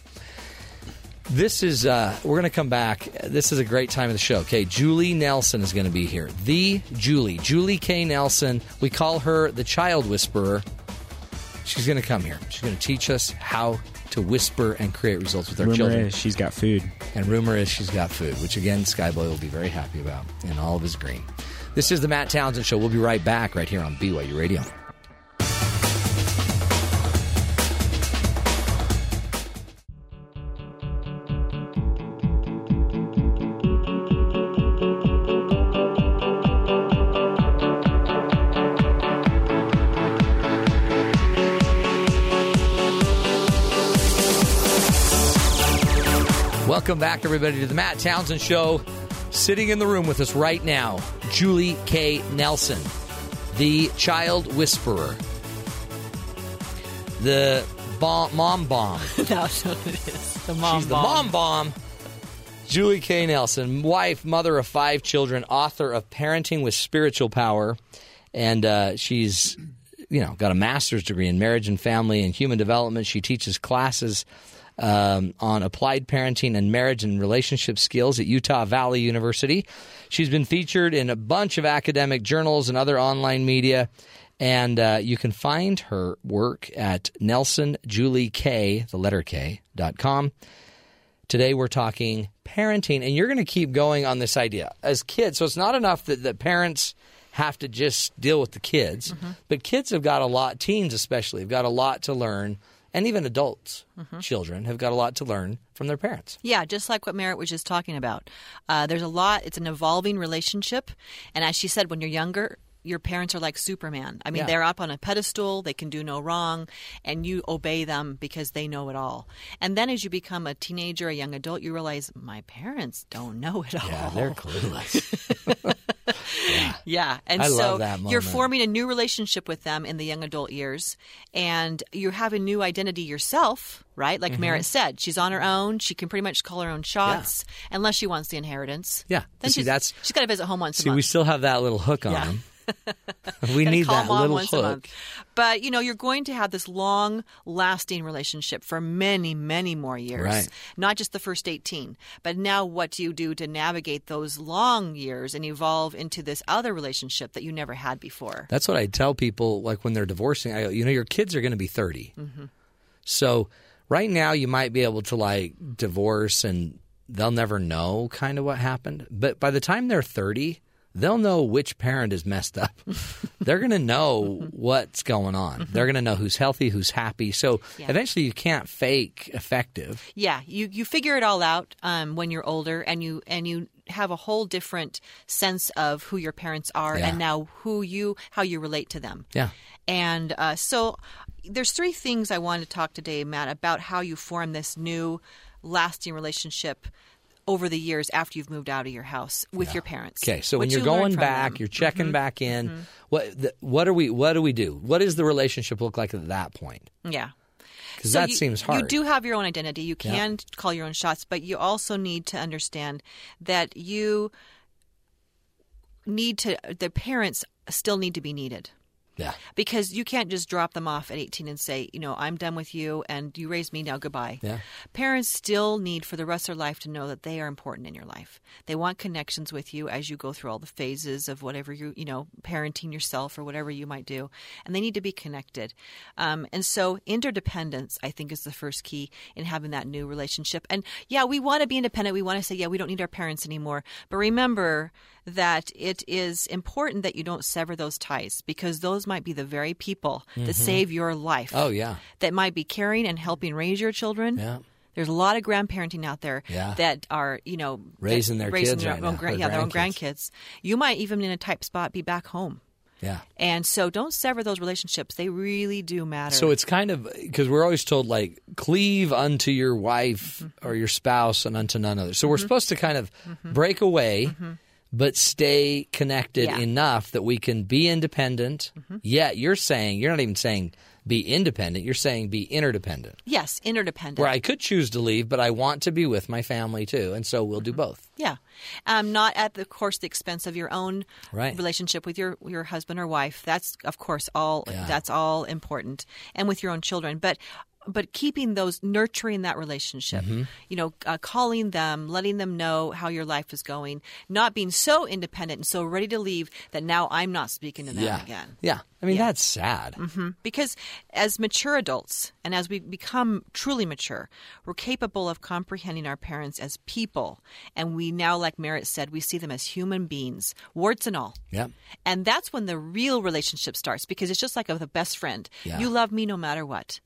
This is uh, we're going to come back. This is a great time of the show. Okay, Julie Nelson is going to be here. The Julie, Julie K. Nelson. We call her the Child Whisperer. She's going to come here. She's going to teach us how to whisper and create results with our Rumor children. is she's got food. And rumor is she's got food, which again, Skyboy will be very happy about in all of his green. This is the Matt Townsend Show. We'll be right back right here on BYU Radio. Welcome back, everybody, to the Matt Townsend Show. Sitting in the room with us right now, Julie K. Nelson, the child whisperer, the bomb, mom bomb. That's what it is. The mom She's the mom bomb. Julie K. Nelson, wife, mother of five children, author of Parenting with Spiritual Power, and uh, she's, you know, got a master's degree in marriage and family and human development. She teaches classes um, on applied parenting and marriage and relationship skills at Utah Valley University. She's been featured in a bunch of academic journals and other online media. And uh, you can find her work at nelsonjuliek, the letter K, dot com. Today we're talking parenting, and you're going to keep going on this idea as kids. So it's not enough that, that parents have to just deal with the kids, but kids have got a lot, teens especially, have got a lot to learn, and even adults, children, have got a lot to learn from their parents. Yeah, just like what Merritt was just talking about. Uh, there's a lot. It's an evolving relationship, and as she said, when you're younger, your parents are like Superman. I mean, Yeah. they're up on a pedestal, they can do no wrong, and you obey them because they know it all. And then as you become a teenager, a young adult, you realize my parents don't know it all. Yeah, they're clueless. Yeah, and I so you're forming a new relationship with them in the young adult years, and you have a new identity yourself, right? Like Merritt mm-hmm. said, she's on her own. She can pretty much call her own shots, unless she wants the inheritance. Yeah. then See, she's, that's- she's got to visit home once See, we still have that little hook on Yeah. we need call that mom little once a hook. month. But you know, you're going to have this long lasting relationship for many, many more years. Right. Not just the first 18. But now what do you do to navigate those long years and evolve into this other relationship that you never had before? That's what I tell people, like when they're divorcing. I go, you know, your kids are going to be 30. Mm-hmm. So right now, you might be able to like divorce and they'll never know kind of what happened. But by the time they're 30, they'll know which parent is messed up. they're going to know what's going on. They're going to know who's healthy, who's happy. So Mm-hmm. Yeah. eventually, you can't fake effective. Yeah, you you figure it all out um, when you're older, and you and you have a whole different sense of who your parents are, Yeah. and now who you how you relate to them. Yeah. And uh, so there's three things I want to talk today, Matt, about how you form this new lasting relationship over the years after you've moved out of your house with your parents. Okay, so What when you're you going back, them. Mm-hmm. you're checking back in. What the, what are we? What do we do? What does the relationship look like at that point? yeah. Because So that you, seems hard. You do have your own identity. You Yeah. can call your own shots, but you also need to understand that you need to. The parents still need to be needed Yeah. because you can't just drop them off at 18 and say, you know, I'm done with you and you raised me now goodbye. Yeah. Parents still need for the rest of their life to know that they are important in your life. They want connections with you as you go through all the phases of whatever you, you know, parenting yourself or whatever you might do. And they need to be connected. Um, and so interdependence, I think, is the first key in having that new relationship. And yeah, we want to be independent. We want to say, yeah, we don't need our parents anymore. But remember that it is important that you don't sever those ties because those might be the very people that mm-hmm. save your life Oh yeah. that might be caring and helping raise your children. Yeah. There's a lot of grandparenting out there Yeah. that are, you know, Raising their raising kids their right own now, yeah, their own grandkids. You might even in a tight spot be back home. Yeah. And so don't sever those relationships. They really do matter. So it's kind of because we're always told like cleave unto your wife Mm-hmm. or your spouse and unto none other. So we're mm-hmm. supposed to kind of mm-hmm. break away, but stay connected Mm-hmm. Yeah. Mm-hmm. enough that we can be independent. Yet you're saying you're not even saying be independent. You're saying be interdependent. yes, interdependent. Where I could choose to leave, but I want to be with my family too, and so we'll do both. Yeah, um, not at the of course the expense of your own Right. relationship with your your husband or wife. That's of course all Yeah. that's all important, and with your own children. But but keeping those nurturing that relationship, Mm-hmm. you know, uh, calling them, letting them know how your life is going, not being so independent and so ready to leave that now I'm not speaking to them yeah, again. yeah. I mean that's sad. Because as mature adults and as we become truly mature, we're capable of comprehending our parents as people. And we now, like Merritt said, we see them as human beings, warts and all. Yeah. And that's when the real relationship starts because it's just like with a best friend. Yeah. Mm-hmm. You love me no matter what.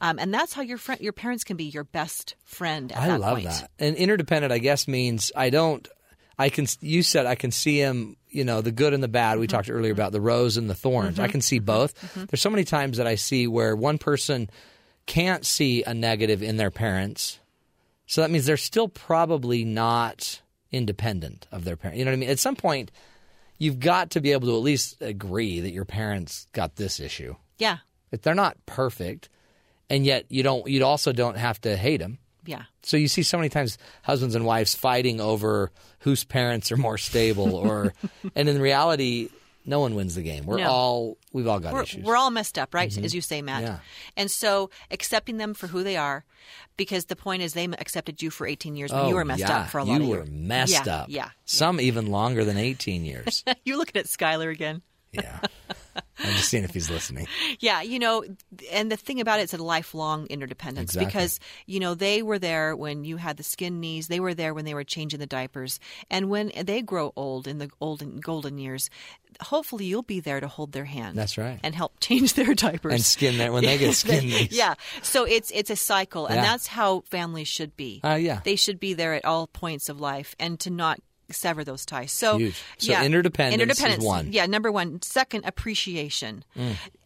Um, and that's how your friend, your parents can be your best friend at I that love point. that. And interdependent, I guess, means I don't. I can. You said I can see him. You know, the good and the bad. Mm-hmm. We talked earlier about the rose and the thorns. I can see both. Mm-hmm. There's so many times that I see where one person can't see a negative in their parents, so that means they're still probably not independent of their parents. You know what I mean? At some point, you've got to be able to at least agree that your parents got this issue. Yeah. If they're not perfect, and yet you don't. You also don't have to hate them. Yeah. So you see so many times husbands and wives fighting over whose parents are more stable, or and in reality, no one wins the game. We're No. all we've all got we're, issues. we're all messed up, right? Mm-hmm. As you say, Matt. Yeah. And so accepting them for who they are, because the point is they accepted you for 18 years when oh, you were messed yeah. up for a lot you of were years. messed yeah, up. Yeah. Some even longer than eighteen years. You're looking at Skylar again. yeah. I'm just seeing if he's listening. Yeah, you know, and the thing about it is a lifelong interdependence Exactly. because, you know, they were there when you had the skin knees, they were there when they were changing the diapers. And when they grow old in the olden golden years, hopefully you'll be there to hold their hand. That's right. And help change their diapers. And skin that when they get skin knees. yeah. So it's it's a cycle and Yeah. that's how families should be. Uh, yeah. They should be there at all points of life and to not sever those ties. So, Huge. So yeah, interdependence is interdependence, one. Mm. Yeah, number one. Second, appreciation.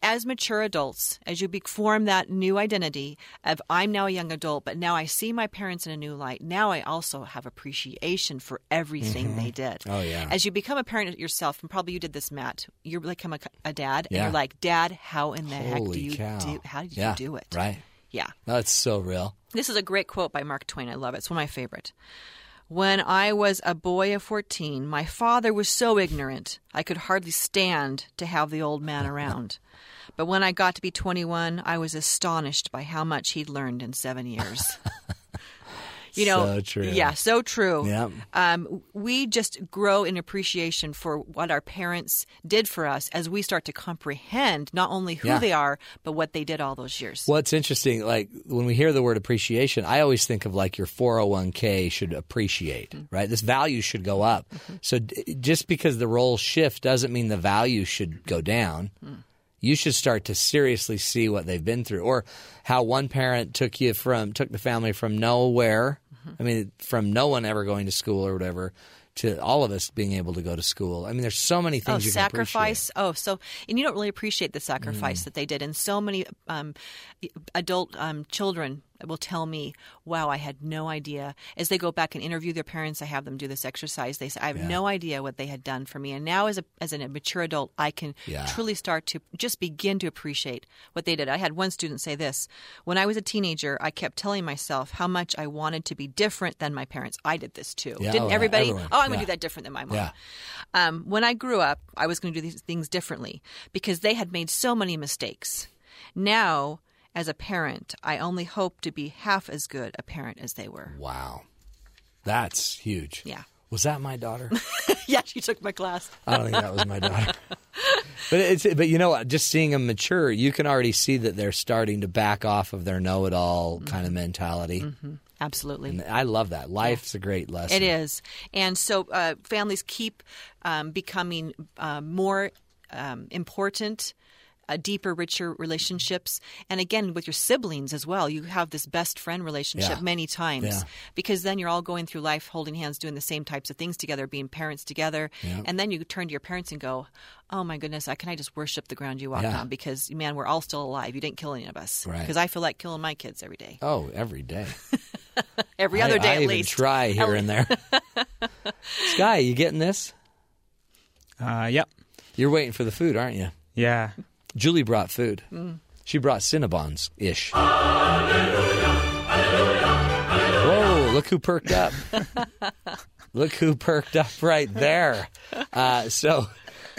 As mature adults, as you form that new identity of I'm now a young adult, but now I see my parents in a new light. Now I also have appreciation for everything they did. Oh, yeah. As you become a parent yourself, and probably you did this, Matt. You become a, a dad, and you're like, Dad, how in the heck do you cow. do? How did yeah. you do it? Right. Yeah. That's so real. This is a great quote by Mark Twain. I love it. It's one of my favorite. When I was a boy of 14, my father was so ignorant I could hardly stand to have the old man around. But when I got to be 21, I was astonished by how much he'd learned in seven years. you know, So true. yeah, so true. Yep. Um, we just grow in appreciation for what our parents did for us as we start to comprehend not only who Yeah. they are, but what they did all those years. What's interesting, like when we hear the word appreciation, I always think of like your 401k should appreciate, Mm-hmm. right? This value should go up. So d- just because the roles shift doesn't mean the value should go down. Mm. You should start to seriously see what they've been through, or how one parent took you from took the family from nowhere. I mean, from no one ever going to school or whatever to all of us being able to go to school. I mean, there's so many Oh, things you can sacrifice! Oh, so and you don't really appreciate the sacrifice Mm. that they did, and so many um, adult um, children will tell me, "Wow, I had no idea." As they go back and interview their parents, I have them do this exercise. They say, "I have no idea what they had done for me," and now as a as a mature adult, I can Yeah. truly start to just begin to appreciate what they did. I had one student say this: When I was a teenager, I kept telling myself how much I wanted to be different than my parents. I did this too. Yeah, Didn't oh, everybody? everyone. Oh, I'm going to do that different than my mom. Yeah. Um, when I grew up, I was going to do these things differently because they had made so many mistakes. Now, as a parent, I only hope to be half as good a parent as they were. Wow, that's huge. Yeah. Was that my daughter? yeah, she took my class. I don't think that was my daughter. but it's but you know what? Just seeing them mature, you can already see that they're starting to back off of their know-it-all kind of mentality. Absolutely. And I love that. Life's a great lesson. It is. And so uh, families keep um, becoming uh, more um, important. Uh, deeper, richer relationships, and again with your siblings as well. You have this best friend relationship Yeah. many times Yeah. because then you're all going through life holding hands, doing the same types of things together, being parents together, and then you turn to your parents and go, "Oh my goodness, I can I just worship the ground you walked Yeah. on because man, we're all still alive. You didn't kill any of us Right. because I feel like killing my kids every day, Oh, every day. every other I, day I at even least. try here and there. Sky, you getting this? Uh, yep. You're waiting for the food, aren't you? Yeah. Julie brought food. Mm. She brought Cinnabons ish. Whoa! Look who perked up. look who perked up right there. Uh, so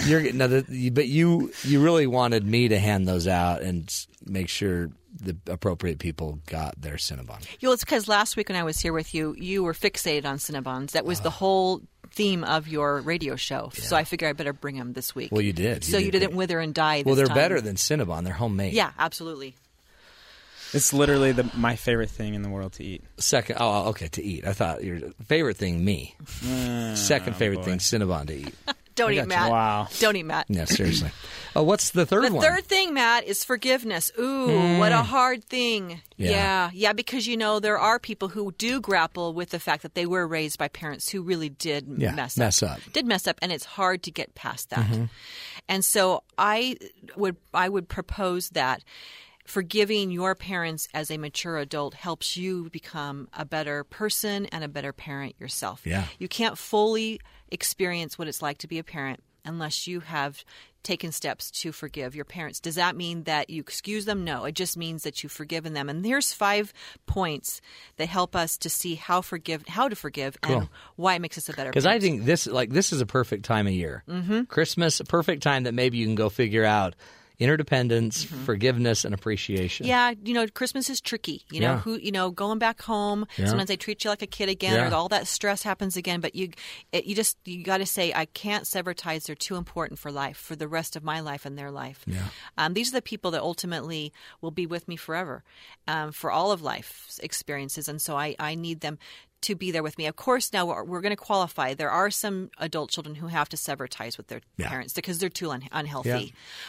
you're no, the, but you you really wanted me to hand those out and make sure the appropriate people got their Cinnabon. Well, it's because last week when I was here with you, you were fixated on Cinnabons. That Ah. was the whole theme of your radio show. So I figure I better bring them this week. Well, you did. so you, did didn't wither and die. This Well, they're time. better than Cinnabon. They're homemade. Yeah, absolutely. It's literally the, my favorite thing in the world to eat. Second, oh, okay, to eat. I thought your favorite thing, me. Mm, Second favorite oh, boy. thing, Cinnabon to eat. Don't eat you. Matt. Wow. Don't eat Matt. Yeah, seriously. oh, what's the third The one? third thing, Matt, is forgiveness. Ooh, what a mm. hard thing. Yeah. yeah, yeah, because you know there are people who do grapple with the fact that they were raised by parents who really did Yeah, mess, mess up. Did mess up, and it's hard to get past that. Mm-hmm. And so I would I would propose that forgiving your parents as a mature adult helps you become a better person and a better parent yourself. Yeah. You can't fully experience what it's like to be a parent unless you have taken steps to forgive your parents. Does that mean that you excuse them? No, it just means that you've forgiven them. And there's five points that help us to see how forgive how to forgive and why it makes us a better person. Because I think this like this is a perfect time of year. Mm-hmm. Christmas, a perfect time that maybe you can go figure out interdependence, forgiveness, and appreciation. Mm-hmm. Yeah, you know, Christmas is tricky. You know, Yeah. who you know, going back home. Yeah. Sometimes they treat you like a kid again, Yeah. or all that stress happens again. But you, it, you just you got to say, I can't sever ties. They're too important for life, for the rest of my life and their life. Yeah. Um, these are the people that ultimately will be with me forever, um, for all of life's experiences, and so I, I need them to be there with me. Of course, now we're, we're going to qualify. There are some adult children who have to sever ties with their Yeah. parents because they're too un- unhealthy. Yeah.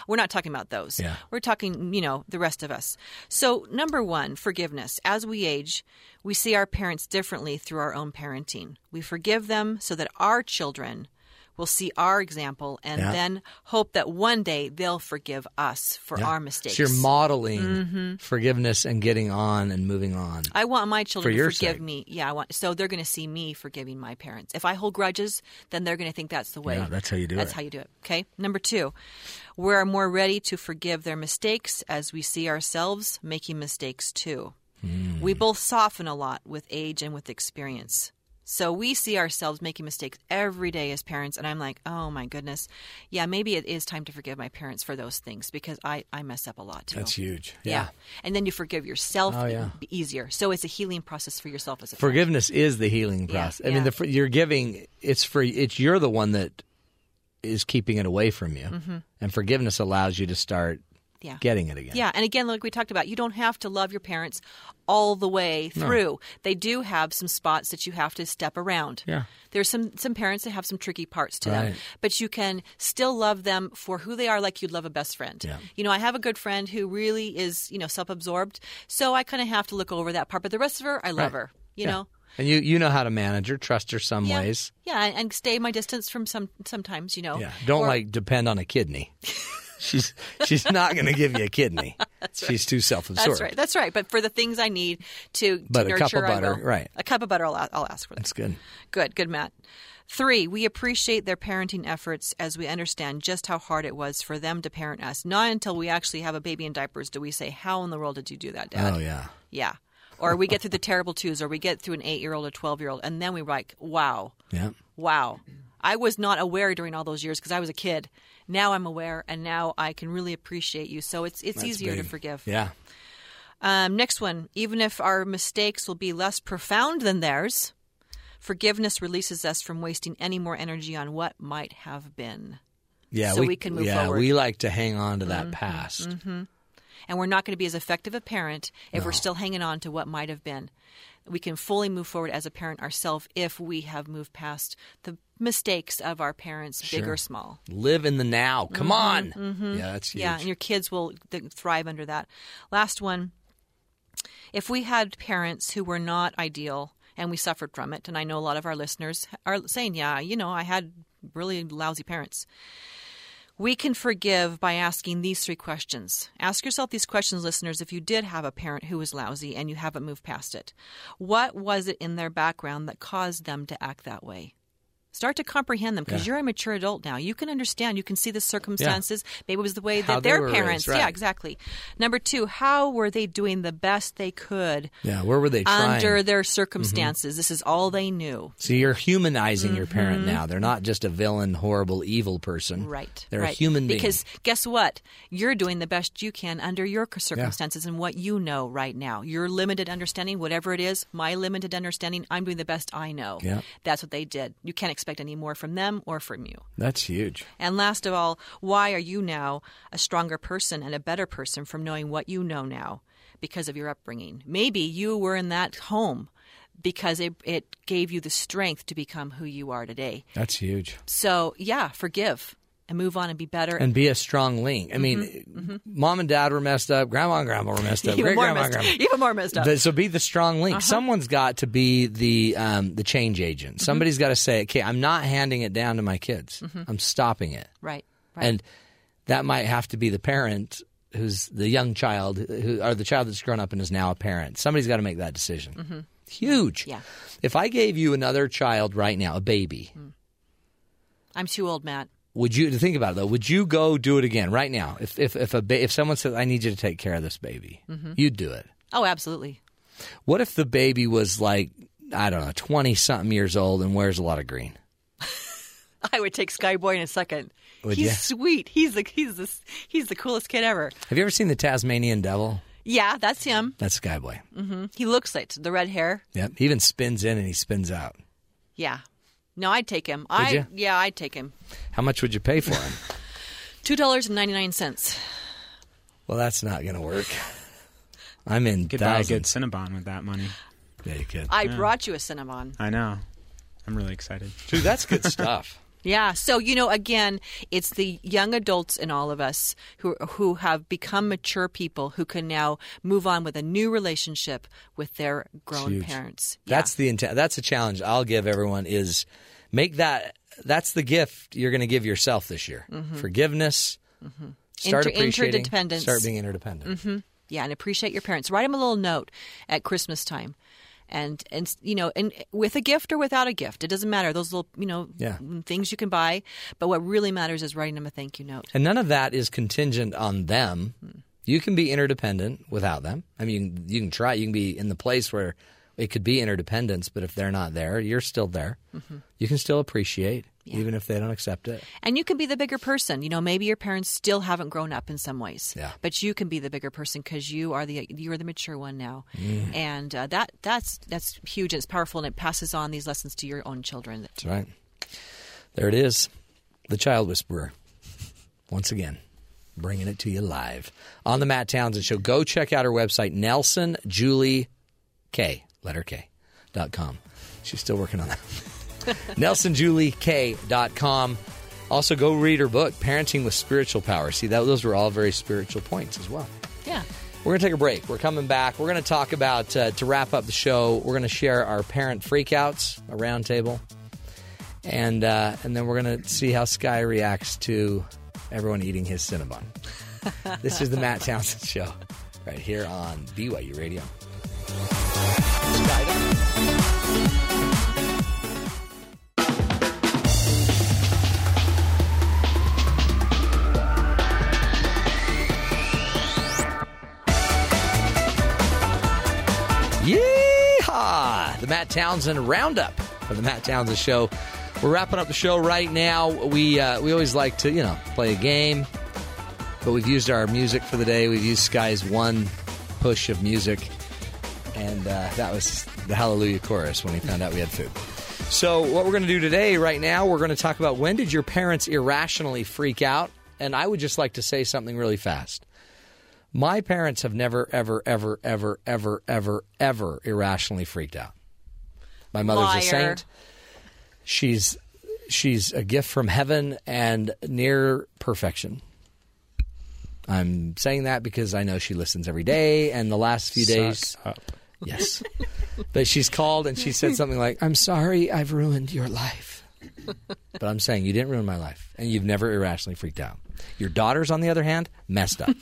We're not talking about those. Yeah. We're talking, you know, the rest of us. So, number one, forgiveness. As we age, we see our parents differently through our own parenting. We forgive them so that our children will see our example and Yeah. then hope that one day they'll forgive us for Yeah. our mistakes. So you're modeling Mm-hmm. forgiveness and getting on and moving on. I want my children For to forgive sake. me. Yeah, I want so they're going to see me forgiving my parents. If I hold grudges, then they're going to think that's the way. Yeah, that's how you do That's it. That's how you do it. Okay. Number two, we're more ready to forgive their mistakes as we see ourselves making mistakes too. Hmm. We both soften a lot with age and with experience. So we see ourselves making mistakes every day as parents, and I'm like, oh my goodness, yeah, maybe it is time to forgive my parents for those things because I, I mess up a lot too. That's huge. Yeah. Yeah. And then you forgive yourself Oh, yeah. easier. So it's a healing process for yourself as a parent. Forgiveness is the healing Yeah, process. I yeah. mean, the, you're giving. It's for. It's you're the one that is keeping it away from you, and forgiveness allows you to start Mm-hmm. Yeah. getting it again. Yeah, and again, like we talked about, you don't have to love your parents all the way through. They do have some spots that you have to step around. Yeah. There's some some parents that have some tricky parts to them, but you can still love them for who they are, like you'd love a best friend. Yeah. You know, I have a good friend who really is, you know, self-absorbed, so I kind of have to look over that part. But the rest of her, I love Right. her. You Yeah. know. And you you know how to manage her, trust her some Yeah. ways. Yeah, and, and stay my distance from some sometimes. You know. Yeah. Don't Or- like depend on a kidney. she's she's not going to give you a kidney. She's too self-absorbed. That's right. That's right. But for the things I need to, to But a nurture, cup of butter, right. A cup of butter, I'll, I'll ask for that. That's good. Good, good, Matt. Three, we appreciate their parenting efforts as we understand just how hard it was for them to parent us. Not until we actually have a baby in diapers do we say, How in the world did you do that, Dad? Oh yeah. Yeah. Or we get through the terrible twos, or we get through an eight year old or 12 year old, and then we're like, Wow, Yeah. wow. I was not aware during all those years because I was a kid. Now I'm aware, and now I can really appreciate you. So it's it's That's easier to forgive. Yeah. Um, next one. Even if our mistakes will be less profound than theirs, forgiveness releases us from wasting any more energy on what might have been. Yeah. So we can move yeah, forward. we like to hang on to that past. And we're not going to be as effective a parent if we're still hanging on to what might have been. We can fully move forward as a parent ourselves if we have moved past the mistakes of our parents, big or small. Live in the now. Come on. Yeah, that's huge. Mm-hmm. Yeah, and your kids will thrive under that. Last one. If we had parents who were not ideal and we suffered from it, and I know a lot of our listeners are saying, yeah, you know, I had really lousy parents. We can forgive by asking these three questions. Ask yourself these questions, listeners, if you did have a parent who was lousy and you haven't moved past it. What was it in their background that caused them to act that way? Start to comprehend them because you're a mature adult now. You can understand. You can see the circumstances. Maybe it was the way that their parents. raised, Yeah, exactly. Number two, how were they doing the best they could Yeah, where were they trying? under their circumstances? This is all they knew. so you're humanizing your parent now. They're not just a villain, horrible, evil person. Mm-hmm. Right. They're right. a human being. Because guess what? You're doing the best you can under your circumstances and what you know right now. Your limited understanding, whatever it is, my limited understanding, I'm doing the best I know. Yeah. That's what they did. You can't expect any more from them or from you. That's huge. And last of all, why are you now a stronger person and a better person from knowing what you know now because of your upbringing? Maybe you were in that home because it, it gave you the strength to become who you are today. That's huge. So, yeah, forgive and move on and be better. And be a strong link. I mean, mm-hmm. Mm-hmm. mom and dad were messed up. Grandma and grandma were messed up. Great grandma, messed, grandma. even more messed up. So be the strong link. Uh-huh. Someone's got to be the um, the change agent. Mm-hmm. Somebody's got to say, "Okay, I'm not handing it down to my kids. I'm stopping it." right, right. And that might have to be the parent who's the young child, who or the child that's grown up and is now a parent. Somebody's got to make that decision. Huge. Yeah. If I gave you another child right now, a baby, mm. I'm too old, Matt. Would you think about it though? Would you go do it again right now? If if if a ba- if someone said, "I need you to take care of this baby," mm-hmm. you'd do it. Oh, absolutely. What if the baby was like I don't know, twenty something years old and wears a lot of green? I would take Skyboy in a second. Would he's ya? sweet. He's the he's the he's the coolest kid ever. Have you ever seen the Tasmanian Devil? Yeah, that's him. That's Skyboy. Mm-hmm. He looks like the red hair. Yep. He even spins in and he spins out. Yeah. No, I'd take him. I ya? yeah, I'd take him. How much would you pay for him? Two dollars and ninety nine cents. well, that's not going to work. I'm in Could buy a thousands. good Cinnabon with that money. Yeah, you could. I brought you a Cinnabon. I know. I'm really excited. Dude, that's good stuff. Yeah. So you know, again, it's the young adults in all of us who who have become mature people who can now move on with a new relationship with their grown parents. Yeah. That's the intent. That's a challenge I'll give everyone is make that. That's the gift you're going to give yourself this year. Forgiveness. Start Mm-hmm. Inter- appreciating. interdependence. Start being interdependent. yeah, and appreciate your parents. Write them a little note at Christmas time. And and you know, and with a gift or without a gift, it doesn't matter. Those little you know Yeah. things you can buy, but what really matters is writing them a thank you note. And none of that is contingent on them. You can be interdependent without them. I mean, you can try. You can be in the place where it could be interdependence, but if they're not there, you're still there. Mm-hmm. You can still appreciate, even if they don't accept it. And you can be the bigger person. You know, maybe your parents still haven't grown up in some ways. Yeah. But you can be the bigger person because you are the you are the mature one now, and uh, that that's that's huge. And it's powerful, and it passes on these lessons to your own children. That's right. There it is. The Child Whisperer. Once again, bringing it to you live on the Matt Townsend Show. Go check out her website, Nelson Julie K, letter K, dot com. She's still working on that. NelsonJulieK.com. Also, go read her book, Parenting with Spiritual Power. See, that, those were all very spiritual points as well. Yeah. We're going to take a break. We're coming back. We're going to talk about, uh, to wrap up the show, we're going to share our parent freakouts, a roundtable. And, uh, and then we're going to see how Sky reacts to everyone eating his Cinnabon. this is the Matt Townsend Show right here on BYU Radio. The Matt Townsend Roundup for the Matt Townsend Show. We're wrapping up the show right now. We uh, we always like to you know play a game, but we've used our music for the day. We've used Sky's one push of music, and uh, that was the Hallelujah chorus when he found out we had food. So what we're going to do today, right now, we're going to talk about when did your parents irrationally freak out? And I would just like to say something really fast. My parents have never, ever, ever, ever, ever, ever, ever irrationally freaked out. My mother's Liar. a saint. She's she's a gift from heaven and near perfection. I'm saying that because I know she listens every day, and the last few days, up. yes. but she's called and she said something like, "I'm sorry, I've ruined your life." but I'm saying you didn't ruin my life, and you've never irrationally freaked out. Your daughters, on the other hand, messed up.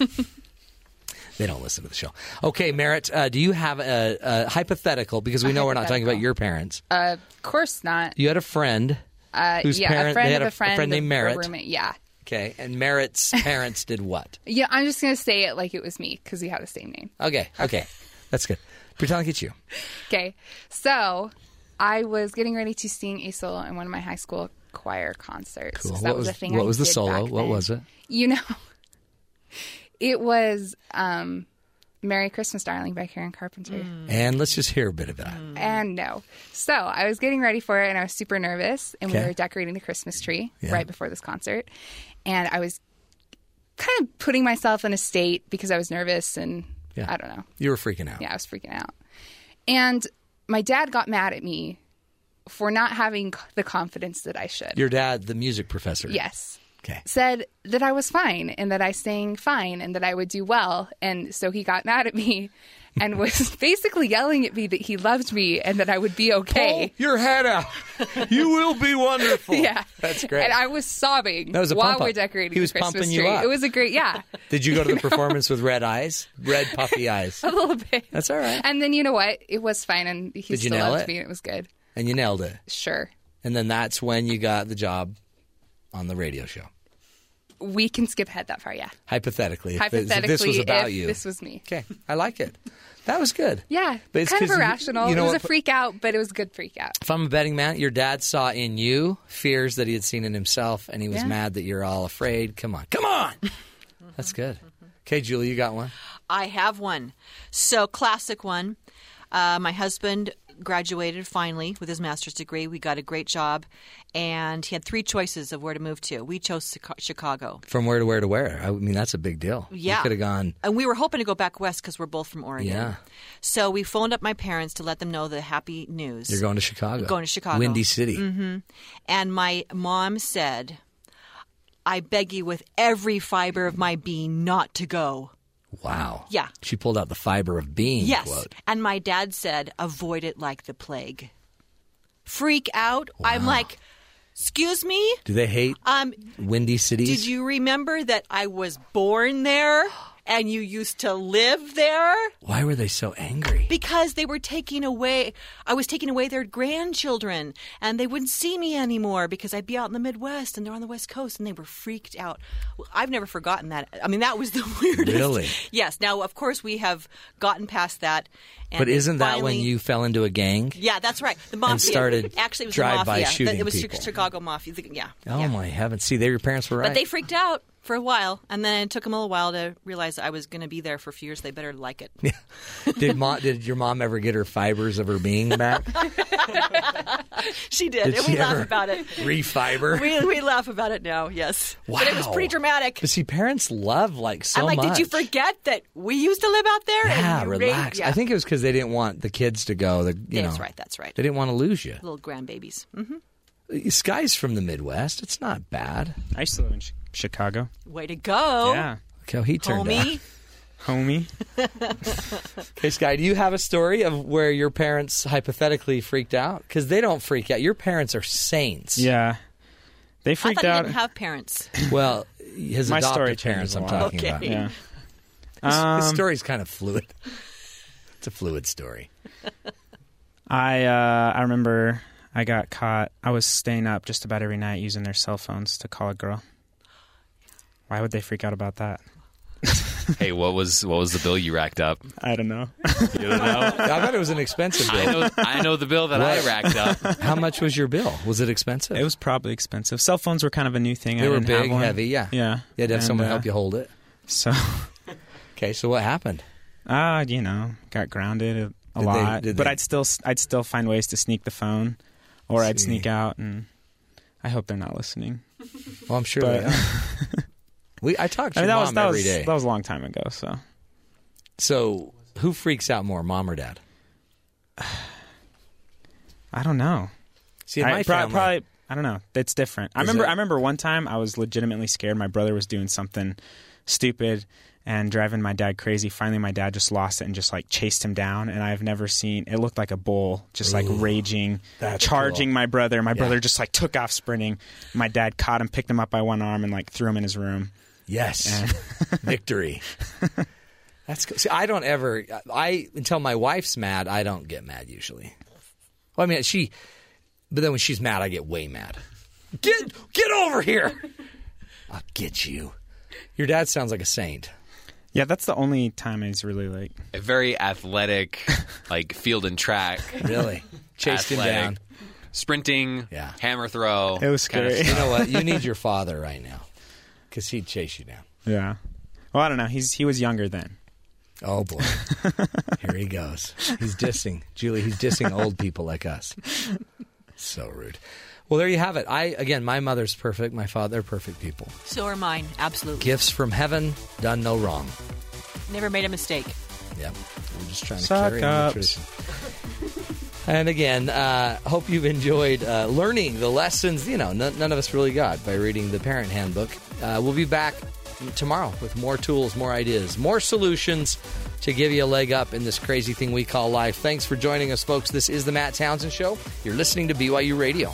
They don't listen to the show. Okay, Merritt, uh, do you have a, a hypothetical? Because we know we're not talking about your parents. Uh, of course not. You had a friend. Uh, Whose yeah, parent- a friend had of a- a friend, a friend named Merritt. roommate. Yeah, Okay, and Merritt's parents did what? yeah. I'm just gonna say it like it was me because we had the same name. Okay, okay, that's good. Pretend like it's you. Okay, so I was getting ready to sing a solo in one of my high school choir concerts. Cool. 'cause What That was was, thing. what I was the solo? What was it? You know, it was um, "Merry Christmas, Darling" by Karen Carpenter. And let's just hear a bit of that. And no. So I was getting ready for it and I was super nervous. And Okay. we were decorating the Christmas tree Yeah. right before this concert. And I was kind of putting myself in a state because I was nervous and Yeah. I don't know. You were freaking out. Yeah, I was freaking out. And my dad got mad at me for not having the confidence that I should. Your dad, the music professor. yes. Okay. Said that I was fine and that I sang fine and that I would do well. And so he got mad at me and was basically yelling at me that he loved me and that I would be okay. Pull your head out. you will be wonderful. Yeah, That's great. And I was sobbing That was a while we're decorating He was the Christmas pumping you tree. up. It was a great, yeah, Did you go to the performance with red eyes? Red puffy eyes. a little bit. That's all right. And then you know what? It was fine, and he Did still loved it? me, and it was good. And you nailed it. Sure, And then that's when you got the job on the radio show. We can skip ahead that far. Yeah, Hypothetically. if this- if hypothetically, this was about if you. this was me. Okay. I like it. That was good. Yeah, But it's kind of 'cause you- irrational. you know it was what- a freak out, but it was a good freak out. If I'm a betting man, your dad saw in you fears that he had seen in himself, and he was Yeah. mad that you're all afraid. Come on, come on. That's good. Okay, Julie, you got one. I have one. So classic one. Uh, my husband graduated finally with his master's degree. We got a great job, and he had three choices of where to move to. We chose Chicago. From where to where to where? I mean, that's a big deal. Yeah. Could have gone. And we were hoping to go back west because we're both from Oregon. Yeah. So we phoned up my parents to let them know the happy news. You're going to Chicago. Going to Chicago. Mm-hmm. Windy City. And my mom said, I beg you with every fiber of my being not to go. Wow. Yeah. She pulled out the fiber of being Yes. quote. And my dad said, avoid it like the plague. Freak out. I'm like, excuse me? Do they hate Um, windy cities? did you remember that I was born there and you used to live there? Why were they so angry? Because they were taking away, I was taking away their grandchildren and they wouldn't see me anymore because I'd be out in the Midwest and they're on the West Coast and they were freaked out. I've never forgotten that. I mean, that was the weirdest. Really? Yes. Now, of course, we have gotten past that. And But isn't that when you fell into a gang? Yeah, that's right. The mafia started actually it was drive-by the mafia. shooting it was people. Chicago mafia. Yeah. Oh yeah. my heavens! See, there your parents were right. But they freaked out for a while, and then it took them a little while to realize I was going to be there for a few years. They better like it. did mom? Did your mom ever get her fibers of her being back? She did, Did and she we laugh about it. Refiber. We, we laugh about it now. Yes, but it was pretty dramatic. But see, parents love like so I'm like, much. did you forget that we used to live out there? Yeah, and relax. raised- yeah. I think it was because they didn't want the kids to go. The you that's know, right. That's right. They didn't want to lose you. Little grandbabies. hmm Sky's from the Midwest. It's not bad. I used to live in Chi- Chicago. Way to go, Yeah, Look how he turned out. homie. homie. Hey, Sky, do you have a story of where your parents hypothetically freaked out? Because they don't freak out. Your parents are saints. Yeah, they I freaked thought he out. didn't have parents. Well, his My story adopted parents. changes a I'm lot. talking Okay. about. yeah. His, his Um, story's kind of fluid. It's a fluid story. I uh, I remember I got caught. I was staying up just about every night using their cell phones to call a girl. Why would they freak out about that? Hey, what was what was the bill you racked up? I don't know. You don't know. I bet it was an expensive I bill. know. I know the bill that I racked up. How much was your bill? Was it expensive? it was probably expensive. Cell phones were kind of a new thing. They I were didn't have big, one. heavy. Yeah. Yeah. You had to have And, someone uh, help you hold it. So, Okay, so what happened? ah, you know, got grounded a, a Did they- lot. did but they- I'd still I'd still find ways to sneak the phone, or I'd See. sneak out, and I hope they're not listening. Well, I'm sure But- they are. We, I talked to I mean, that was that every was day. that was a long time ago. So So, who freaks out more, mom or dad? I don't know. See, I, my pro- family, probably I don't know. It's different. I remember it- I remember one time I was legitimately scared. My brother was doing something stupid and driving my dad crazy. Finally, my dad just lost it and just like chased him down. And I've never seen it looked like a bull just like raging, charging cool. my brother. My brother just like took off sprinting. My dad caught him, picked him up by one arm, and like threw him in his room. yes, And victory. That's cool. See, I don't ever. I until my wife's mad, I don't get mad usually. Well, I mean, she. But then when she's mad, I get way mad. Get get over here! I'll get you. Your dad sounds like a saint. Yeah, that's the only time he's really like. A very athletic, like field and track. Really, chased him down. Sprinting, Yeah. hammer throw. It was kinda scary. You know what? You need your father right now, because he'd chase you down. Yeah. Well, I don't know. He's he was younger then. Oh boy, here he goes. He's dissing Julie. He's dissing old people like us. So rude. Well, there you have it. I again, my mother's perfect. My father, perfect people. So are mine. Absolutely. Gifts from heaven, done no wrong. Never made a mistake. Yep. We're just trying to Suck carry on the ups. tradition. And again, uh, hope you've enjoyed uh, learning the lessons. You know, none, none of us really got by reading the Parent Handbook. Uh, we'll be back tomorrow with more tools, more ideas, more solutions to give you a leg up in this crazy thing we call life. Thanks for joining us, folks. This is the Matt Townsend Show. You're listening to BYU Radio.